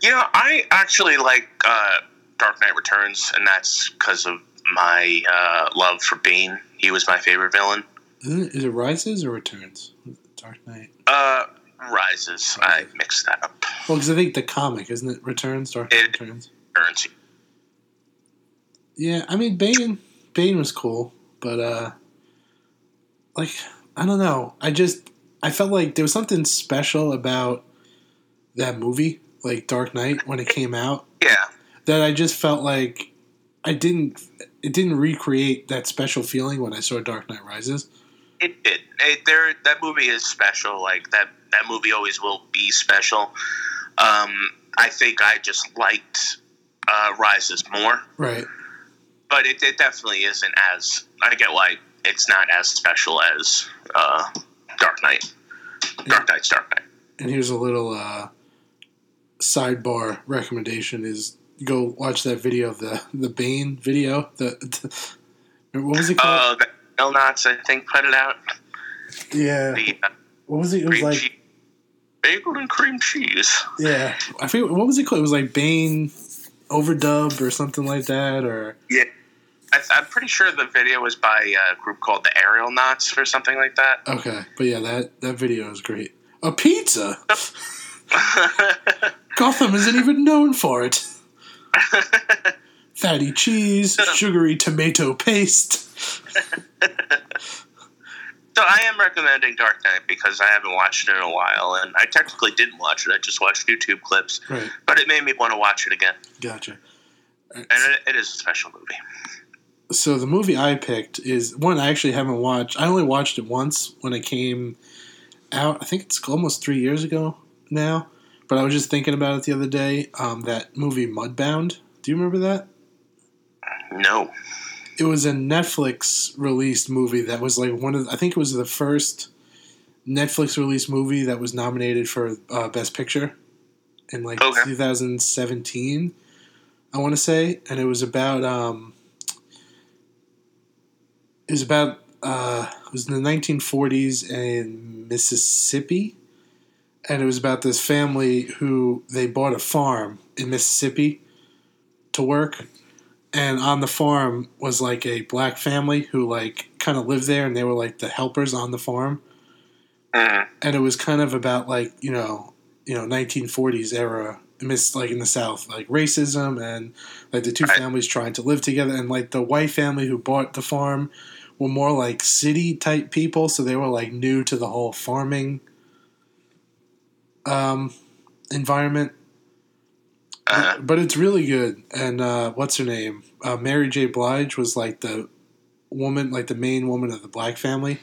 You know, I actually like uh, Dark Knight Returns, and that's because of my uh, love for Bane. He was my favorite villain. It, is it Rises or Returns? Dark Knight. Uh, Rises. I mixed that up. Well, because I think the comic, isn't it? Returns? Dark Knight It- Returns. Returns. Yeah, I mean Bane. Bane was cool, but uh, like I don't know. I just I felt like there was something special about that movie, like Dark Knight, when it came out. Yeah, That I just felt like I didn't. It didn't recreate that special feeling when I saw Dark Knight Rises. it did. There, that movie is special. Like that. That movie always will be special. Um, I think I just liked uh, Rises more, Right. but it, it definitely isn't as. I get why it's not as special as uh, Dark Knight. Dark Knight's Dark Knight. And here's a little uh, sidebar recommendation: is go watch that video of the the Bane video. The, the what was it called? Uh, the I think, put it out. yeah. The uh, What was it? It was like cheese, bagel and cream cheese. yeah. I forget what was it called. It was like Bane overdub or something like that. Or Yeah, I, I'm pretty sure the video was by a group called the Auralnauts or something like that. okay, but yeah, that that video is great. A pizza. Gotham isn't even known for it. Fatty cheese, sugary tomato paste. So I am recommending Dark Knight because I haven't watched it in a while, and I technically didn't watch it. I just watched YouTube clips, Right. but it made me want to watch it again, Gotcha. and it, it is a special movie. So the movie I picked is one I actually haven't watched. I only watched it once when it came out. I think it's almost three years ago now. But I was just thinking about it the other day. Um, that movie Mudbound. Do you remember that? No, It was a Netflix released movie that was like one of. I think it was the first Netflix released movie that was nominated for uh, Best Picture in like Okay. 2017. I want to say, and it was about. Um, it was about. Uh, it was in the 1940s in Mississippi, and it was about this family who they bought a farm in Mississippi to work, and on the farm was like a black family who like kind of lived there, and they were like the helpers on the farm, Mhm. and it was kind of about like you know you know 1940s era miss like in the south like racism and like the two Right. families trying to live together and like the white family who bought the farm were more like city type people so they were like new to the whole farming um environment uh, but it's really good and uh what's her name uh, mary j blige was like the woman like the main woman of the black family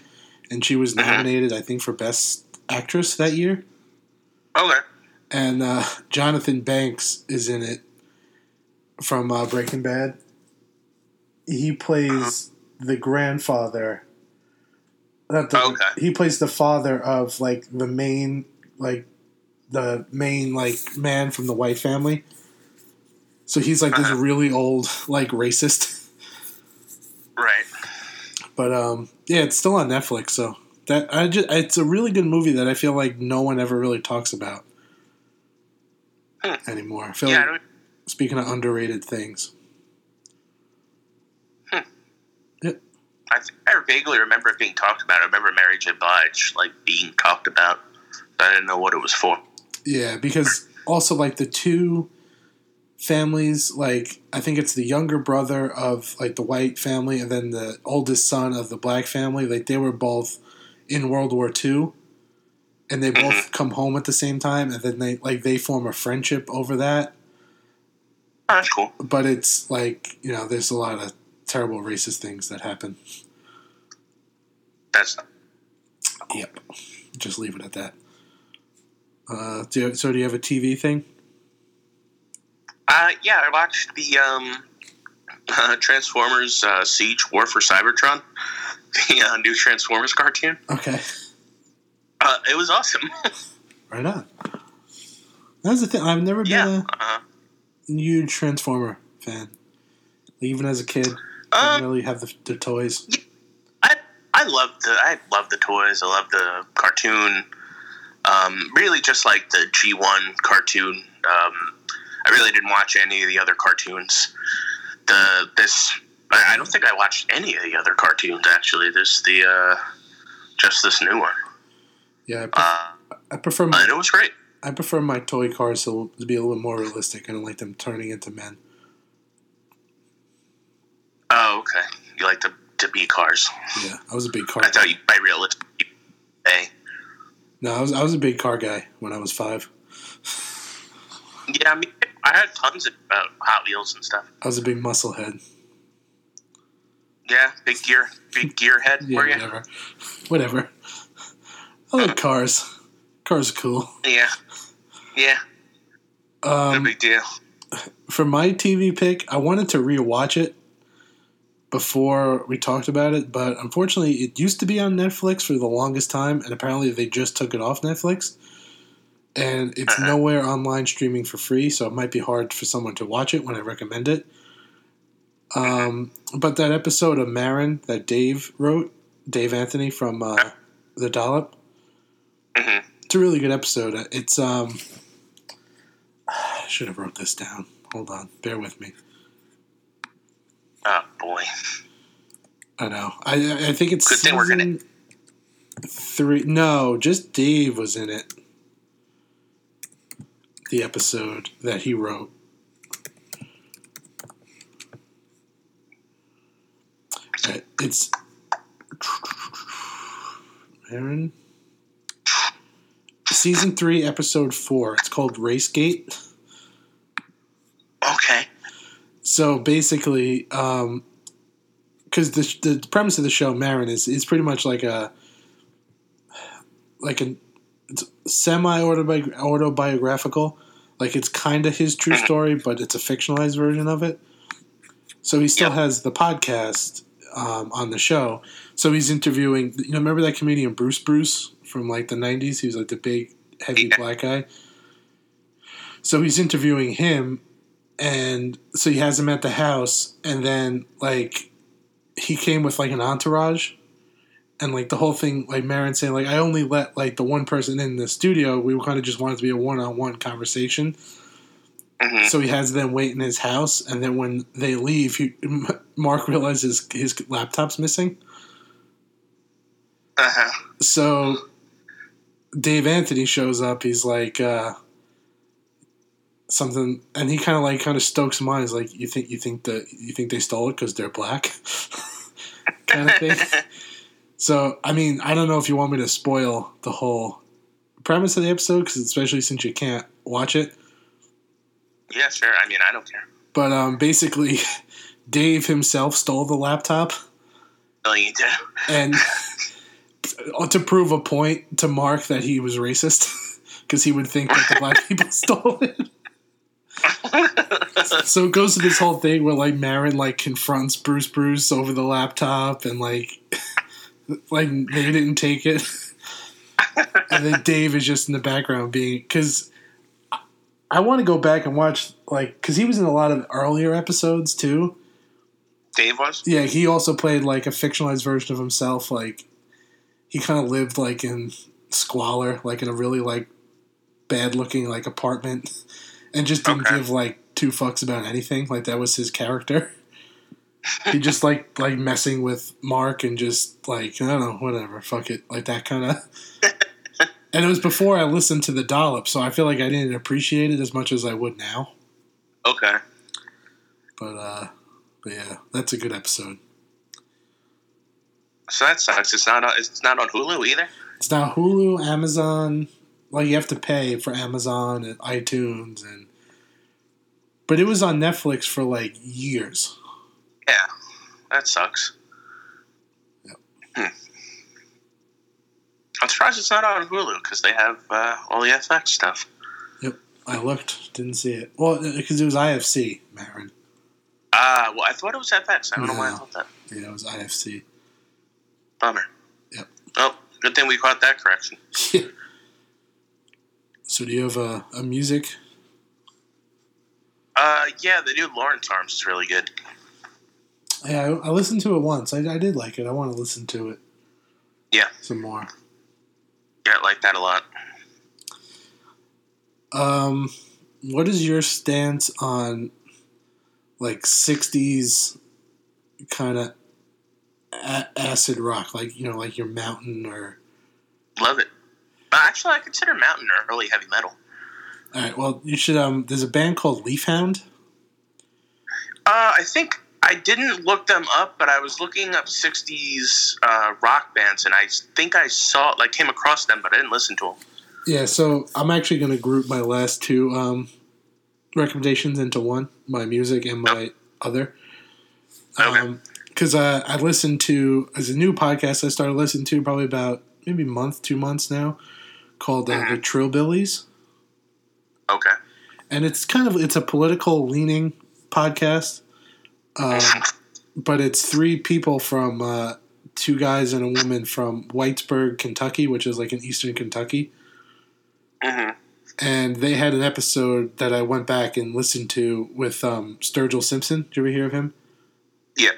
and she was Mhm. nominated i think for best actress that year okay. and uh, Jonathan Banks is in it from uh, Breaking Bad. He plays the grandfather. Not the, Okay. He plays the father of like the main like the main like man from the white family. So he's like this Uh-huh. really old like racist. Right. But um, yeah, it's still on Netflix. So that I just it's a really good movie that I feel like no one ever really talks about Hmm. anymore. I feel Yeah, I like don't, speaking of underrated things. I, think I vaguely remember it being talked about. I remember Mary J. Blige like being talked about. But I didn't know what it was for. Yeah, because also like the two families, like I think it's the younger brother of like the white family and then the oldest son of the black family, like they were both in World War II and they both mm-hmm. come home at the same time and then they like they form a friendship over that. Oh, that's cool. But it's like, you know, there's a lot of terrible racist things that happen. That's Yep. Just leave it at that. Uh, do you, so do you have a TV thing? uh, yeah. I watched the um, uh, Transformers uh, Siege War for Cybertron, the uh, new Transformers cartoon. Okay. Uh, it was awesome. Right on. That's the thing. I've never been yeah. a Uh, huge Transformer fan. Even as a kid, I didn't um, really have the, the toys. I I love the I love the toys. I love the cartoon. Um, really, just like the G one cartoon. Um, I really didn't watch any of the other cartoons. The this I, don't think I watched any of the other cartoons actually. This the uh, just this new one. Yeah, I, Uh, I prefer my it was great. I prefer my toy cars to, to be a little more realistic. I don't like them turning into men. Oh, okay. You like to to be cars. Yeah, I was a big car. I thought you'd buy realistic. Hey, No, I was I was a big car guy when I was five. yeah. I mean, I had tons of uh, Hot Wheels and stuff. I was a big muscle head. Yeah, big gear, big gear head. Yeah, were you? whatever, whatever. I like cars. Cars are cool. Yeah, yeah. No Um, big deal. for my TV pick, I wanted to rewatch it before we talked about it, but unfortunately, it used to be on Netflix for the longest time, and apparently they just took it off Netflix. And it's Uh-huh. nowhere online streaming for free, so it might be hard for someone to watch it when I recommend it. Um, but that episode of Maron that Dave wrote, Dave Anthony from uh, The Dollop, hmm it's a really good episode. It's um, I should have wrote this down. Hold on, bear with me. Oh boy. I know. I I think it's Good thing we're gonna- three. No, just Dave was in it. The episode that he wrote. Uh, It's Aaron. Season three, episode four. It's called Racegate. Okay. So basically, because the the premise of the show, Maron, is is pretty much like a like a it's semi autobiographical. Like it's kind of his true story, but it's a fictionalized version of it. So he still Yep. has the podcast um, on the show. So he's interviewing. You know, remember that comedian Bruce Bruce from like the '90s? He was like the big, heavy Yeah. black guy. So he's interviewing him, and so he has him at the house, and then like he came with like an entourage, and like the whole thing, like Maron saying like I only let like the one person in the studio. We kind of just wanted to be a one-on-one conversation. hmm So he has them wait in his house, and then when they leave, he, Marc realizes his laptop's missing. Uh-huh. So Dave Anthony shows up. He's like uh, something, and he kind of like kind of stokes on. He's like, "You think you think that you think they stole it because they're black?" kind of thing. So I mean, I don't know if you want me to spoil the whole premise of the episode, because especially since you can't watch it. Yeah, sure. I mean, I don't care. But um, basically, Dave himself stole the laptop, No, you do. and to prove a point to Marc that he was racist, because he would think that the black people stole it. so it goes to this whole thing where like Maron like confronts Bruce Bruce over the laptop and like like they didn't take it, and then Dave is just in the background being because. I want to go back and watch like because he was in a lot of earlier episodes too. Dave was? Yeah, he also played like a fictionalized version of himself. Like he kind of lived like in squalor, like in a really like bad looking like apartment, and just didn't Okay. give like two fucks about anything. Like that was his character. he just like like messing with Marc and just like I don't know, whatever, fuck it, like that kind of. and it was before I listened to the dollop, so I feel like I didn't appreciate it as much as I would now. Okay. But uh, but yeah, that's a good episode. So that sucks. It's not on, it's not on Hulu either? It's not Hulu, Amazon. Like you have to pay for Amazon and iTunes, and but it was on Netflix for like years. Yeah. That sucks. Yep. Hmm. I'm surprised it's not on Hulu because they have uh, all the FX stuff. Yep, I looked, didn't see it. Well, because it was IFC, Maron. Ah, well, I thought it was FX. I don't know why I thought that. Yeah, it was IFC. Bummer. Yep. Well, good thing we caught that correction. so, do you have a, a music? Uh, yeah, the new Lawrence Arms is really good. Yeah, I, I listened to it once. I, I did like it. I want to listen to it Yeah, some more. yeah, I like that a lot. Um, what is your stance on like '60s kind of a- acid rock, like you know, like your Mountain or? Love it. Uh, actually, I consider Mountain early heavy metal. All right, well, you should. Um, there's a band called Leafhound. Uh, I think I didn't look them up, but I was looking up '60s uh, rock bands, and I think I saw, like, came across them, but I didn't listen to them. Yeah, so I'm actually going to group my last two um, recommendations into one: my music and my other. Okay. Because uh, I listened to as a new podcast I started listening to probably about maybe month, two months now, called uh, the Trillbillies, Okay. and it's kind of it's a political leaning podcast, um, but it's three people from uh, two guys and a woman from Whitesburg, Kentucky, which is like in eastern Kentucky. hmm and they had an episode that I went back and listened to with um, Sturgill Simpson. Did you ever hear of him? Yeah.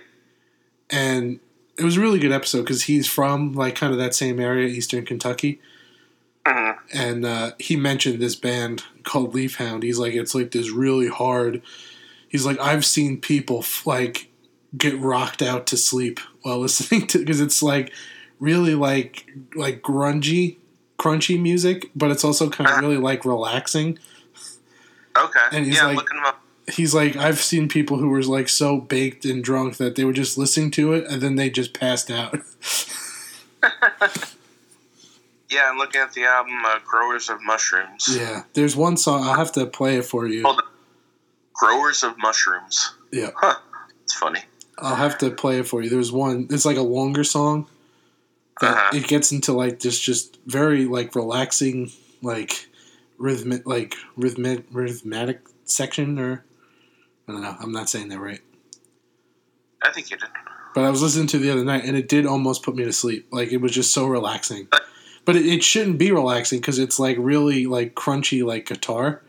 And it was a really good episode because he's from like kind of that same area, Eastern Kentucky, hmm and uh, he mentioned this band called Leafhound. He's like, it's like this really hard. He's like, I've seen people f- like get rocked out to sleep while listening to because it's like really like like grungy, crunchy music, but it's also kind of Uh-huh. really like relaxing. Okay. And he's yeah, like- looking them up. He's like I've seen people who were like so baked and drunk that they were just listening to it and then they just passed out. Yeah, I'm looking at the album uh, "Growers of Mushrooms." Yeah, there's one song. I'll have to play it for you. Growers of Mushrooms. Yeah. Huh. It's funny. I'll have to play it for you. There's one. It's like a longer song. That Uh-huh. it gets into like this just very like relaxing like rhythmic like rhythmic rhythmatic section or I don't know. I'm not saying that right. I think you did. But I was listening to the other night and it did almost put me to sleep. Like it was just so relaxing. But it, it shouldn't be relaxing because it's like really like crunchy like guitar.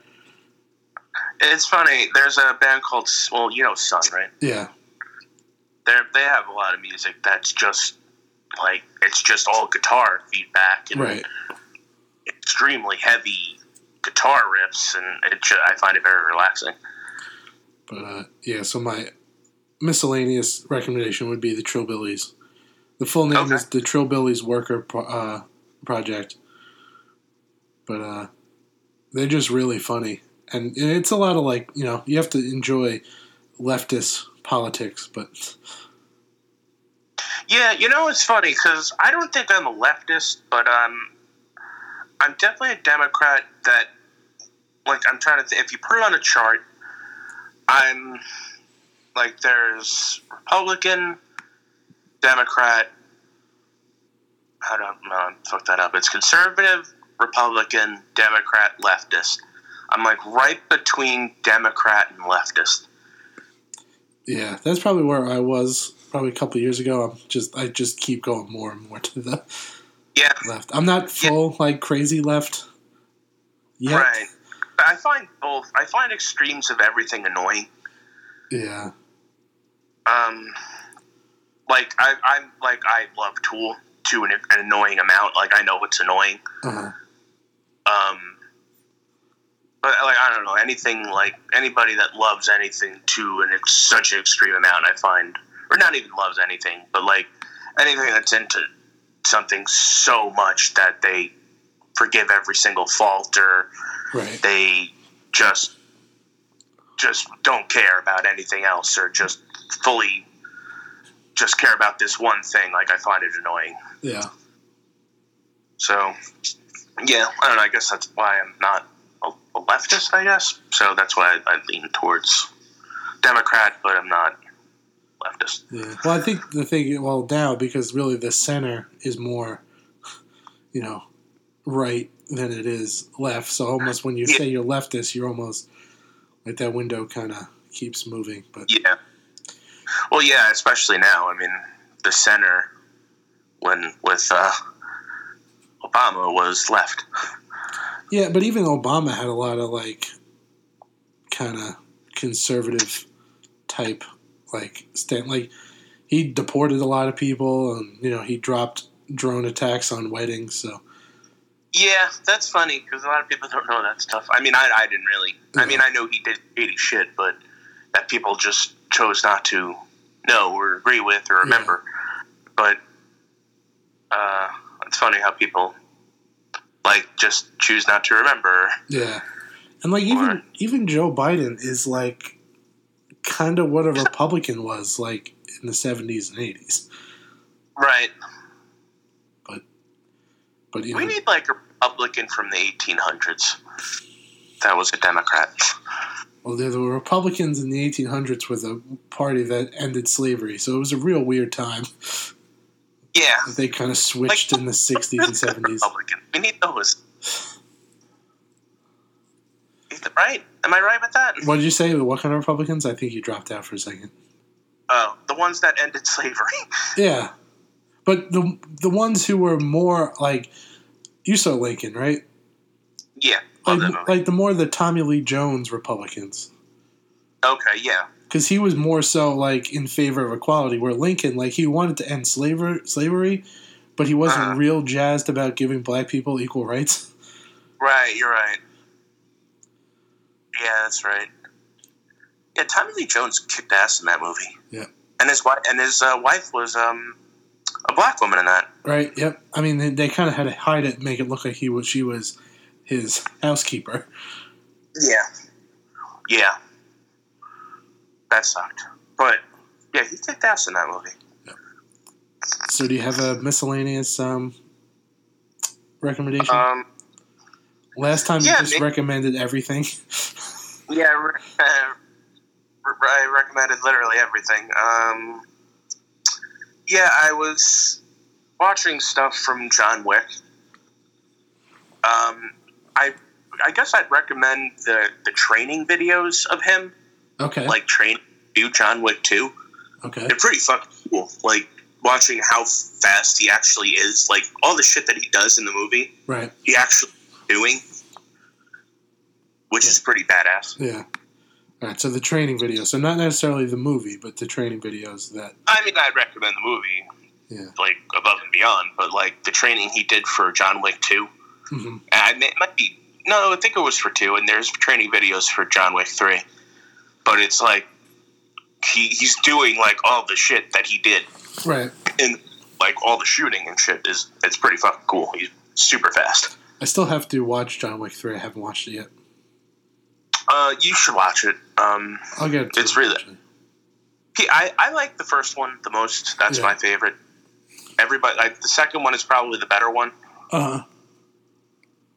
It's funny. There's a band called well, you know, Sun, right? Yeah. They they have a lot of music that's just like it's just all guitar feedback and Right. extremely heavy guitar riffs, and it I find it very relaxing. But uh, yeah, so my miscellaneous recommendation would be the Trillbillies. The full name Okay. is the Trillbillies Worker Pro- uh, Project. But uh, they're just really funny, and it's a lot of like you know you have to enjoy leftist politics, but Yeah, you know it's funny because I don't think I'm a leftist, but um, I'm definitely a Democrat. That like I'm trying to think. If you put it on a chart, I'm like there's Republican, Democrat. I do I no, fuck that up? It's conservative, Republican, Democrat, leftist. I'm like right between Democrat and leftist. yeah, that's probably where I was probably a couple years ago. I'm just I just keep going more and more to the Yeah, left. I'm not full like crazy left. Yet. right. I find both. I find extremes of everything annoying. Yeah. Um, like I, I'm like I love Tool to an, an annoying amount. Like I know it's annoying. Uh-huh. Um, but like I don't know anything like anybody that loves anything to an ex- such an extreme amount. I find, or not even loves anything, but like anything that's into something so much that they forgive every single fault or Right. they just just don't care about anything else or just fully just care about this one thing like i find it annoying Yeah. so yeah i don't know i guess that's why i'm not a, a leftist i guess so that's why I, I lean towards democrat but i'm not leftist Yeah. Well, I think the thing, well, now because really the center is more, you know, right than it is left. So almost when you Yeah. say you're leftist, you're almost like that window kind of keeps moving. But yeah well yeah especially now i mean the center when with uh obama was left yeah, but even Obama had a lot of like kind of conservative type like stand like he deported a lot of people and you know he dropped drone attacks on weddings so Yeah, that's funny because a lot of people don't know that stuff. I mean, I, I didn't really. I mean, I know he did shady shit, but that people just chose not to know or agree with or remember. But uh, it's funny how people like just choose not to remember. Yeah, and like even Or- even Joe Biden is like kind of what a Republican was like in the seventies and eighties. Right. But you We know, need like a Republican from the 1800s. That was a Democrat. well, there were Republicans in the eighteen hundreds with the party that ended slavery, so it was a real weird time. Yeah. They kind of switched in the sixties and seventies. Republican. We need those. Right? Am I right with that? What did you say? What kind of Republicans? I think you dropped out for a second. Oh, the ones that ended slavery. Yeah, but the the ones who were more like you saw Lincoln, right? yeah. Like, like the more the Tommy Lee Jones Republicans. okay, yeah. because he was more so like in favor of equality. Where Lincoln, like he wanted to end slavery, slavery, but he wasn't Uh-huh. real jazzed about giving black people equal rights. Right, you're right. Yeah, that's right. Yeah, Tommy Lee Jones kicked ass in that movie. Yeah. And his wife and his uh, wife was um, a black woman in that. Right? Yep. I mean, they, they kind of had to hide it, make it look like he was she was his housekeeper. Yeah. Yeah. That sucked. But yeah, he kicked ass in that movie. So, do you have a miscellaneous um, recommendation? Um, Last time yeah, you just maybe- recommended everything. yeah, I uh, re- I recommended literally everything. Um, yeah, I was watching stuff from John Wick. Um, I I guess I'd recommend the the training videos of him, Okay. like train do John Wick two. okay. They're pretty fucking cool. Like watching how fast he actually is, like all the shit that he does in the movie, Right. he actually doing, which is pretty badass. Yeah. All right. So the training video. So not necessarily the movie, but the training videos that. I mean, I'd recommend the movie, Yeah. like above and beyond, but like the training he did for John Wick two, hmm and I may- it might be no, I think it was for two, and there's training videos for John Wick three, but it's like he he's doing like all the shit that he did Right. And like all the shooting and shit is it's pretty fucking cool. He's super fast. I still have to watch John Wick three. I haven't watched it yet. Uh, you should watch it. Um, I'll get. To It's really- eventually. I I like the first one the most. That's Yeah. my favorite. Everybody, like the second one is probably the better one. Uh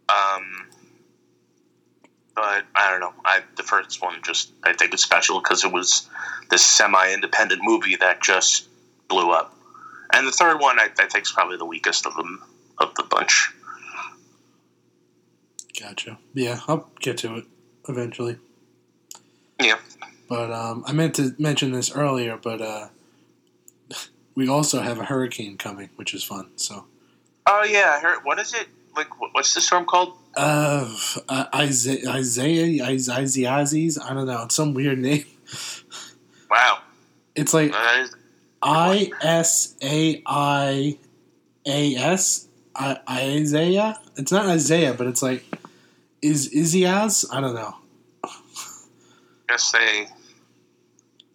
huh. Um, but I don't know. I the first one just I think is special because it was this semi-independent movie that just blew up, and the third one I, I think is probably the weakest of them of the bunch. Gotcha. Yeah, I'll get to it eventually. Yeah. But um, I meant to mention this earlier, but uh, we also have a hurricane coming, which is fun. So, Oh yeah, What is it? Like, what's the storm called? uh, Isaiah, Isaiah, Isaiah, I don't know. It's some weird name. Wow, It's like I S A I A S I Isaiah. It's not Isaiah, but it's like is Iziaz? I don't know. guess they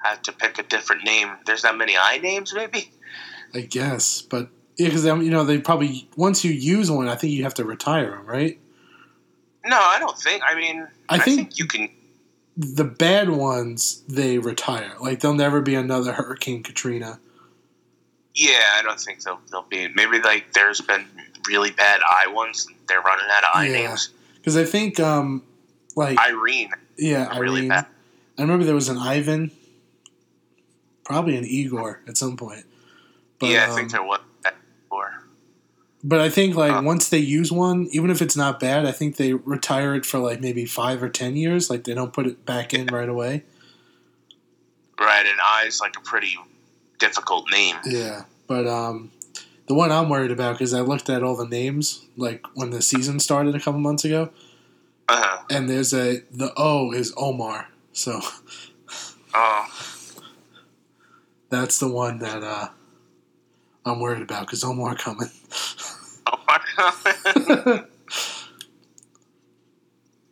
had to pick a different name. There's that many I names, maybe. I guess, but yeah, because you know they probably once you use one, I think you have to retire them, right? No, I don't think. I mean, I I, think- think, you can. The bad ones they retire, like there'll never be another Hurricane Katrina. Yeah, I don't think they'll, they'll be. Maybe like there's been really bad I ones. They're running out of I Yeah. names. Because I think, um, like Irene, yeah, really Irene. bad. I remember there was an Ivan, probably an Igor at some point. But, yeah, I um, think there was. But I think like Huh. once they use one, even if it's not bad, I think they retire it for like maybe five or ten years. Like they don't put it back in right away. Right, and I's like a pretty difficult name. Yeah, but um, the one I'm worried about because I looked at all the names like when the season started a couple months ago, Uh-huh. and there's a the O is Omar, so Oh, that's the one that uh, I'm worried about because Omar coming. oh my god.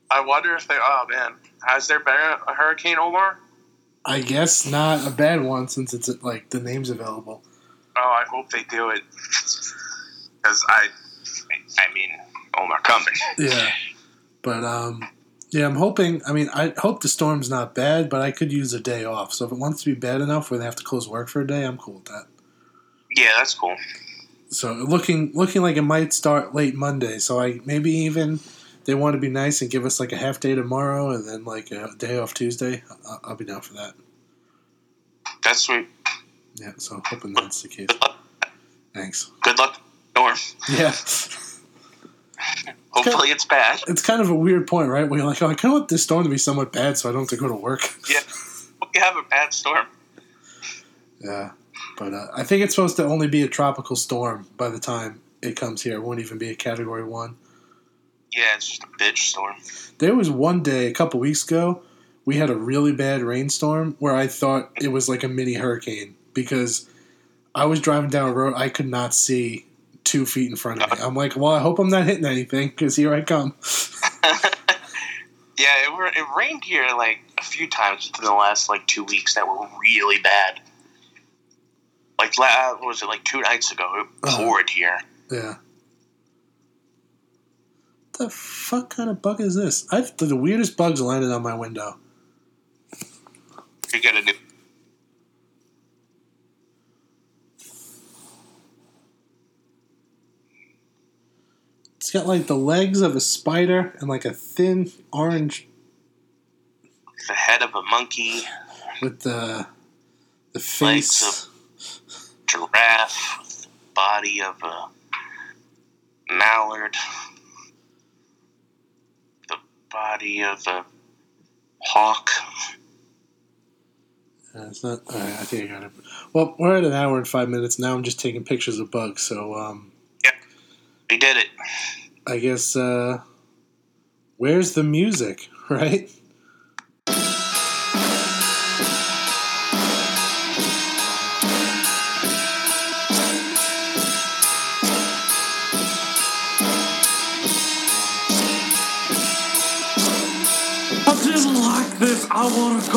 I wonder if they. Oh man, has there been a Hurricane Omar? I guess not a bad one since it's like the name's available. Oh, I hope they do it. Because I, I mean, Omar coming. Yeah, but um, yeah, I'm hoping. I mean, I hope the storm's not bad, but I could use a day off. So if it wants to be bad enough where they have to close work for a day, I'm cool with that. Yeah, that's cool. So looking looking like it might start late Monday. So I maybe even they want to be nice and give us like a half day tomorrow and then like a day off Tuesday. I'll, I'll be down for that. That's sweet. Yeah. So hoping that's the case. Thanks. Good luck, Norm. Yeah. Hopefully, it's bad. It's kind of a weird point, right? Where you're like, oh, I kind of want this storm to be somewhat bad, so I don't have to go to work. Yeah, we have a bad storm. Yeah, but uh, I think it's supposed to only be a tropical storm by the time it comes here. It won't even be a Category One. Yeah, it's just a bitch storm. There was one day a couple weeks ago we had a really bad rainstorm where I thought it was like a mini hurricane because I was driving down a road I could not see two feet in front of me. I'm like, well, I hope I'm not hitting anything because here I come. Yeah, it, were, it rained here like a few times within the last like two weeks that were really bad. Like, la- what was it like two nights ago? It Uh-huh. poured here. Yeah. What the fuck kind of bug is this? I've the weirdest bugs landed on my window. You get a new. It's got like the legs of a spider and like a thin orange The head of a monkey, with the the face. Legs face. giraffe, body of a mallard, the body of a hawk. Uh, it's not. All right, I think I got it. Well, we're at an hour and five minutes now. I'm just taking pictures of bugs, so um, We did it. I guess uh, where's the music, right? I didn't like this. I want to go home.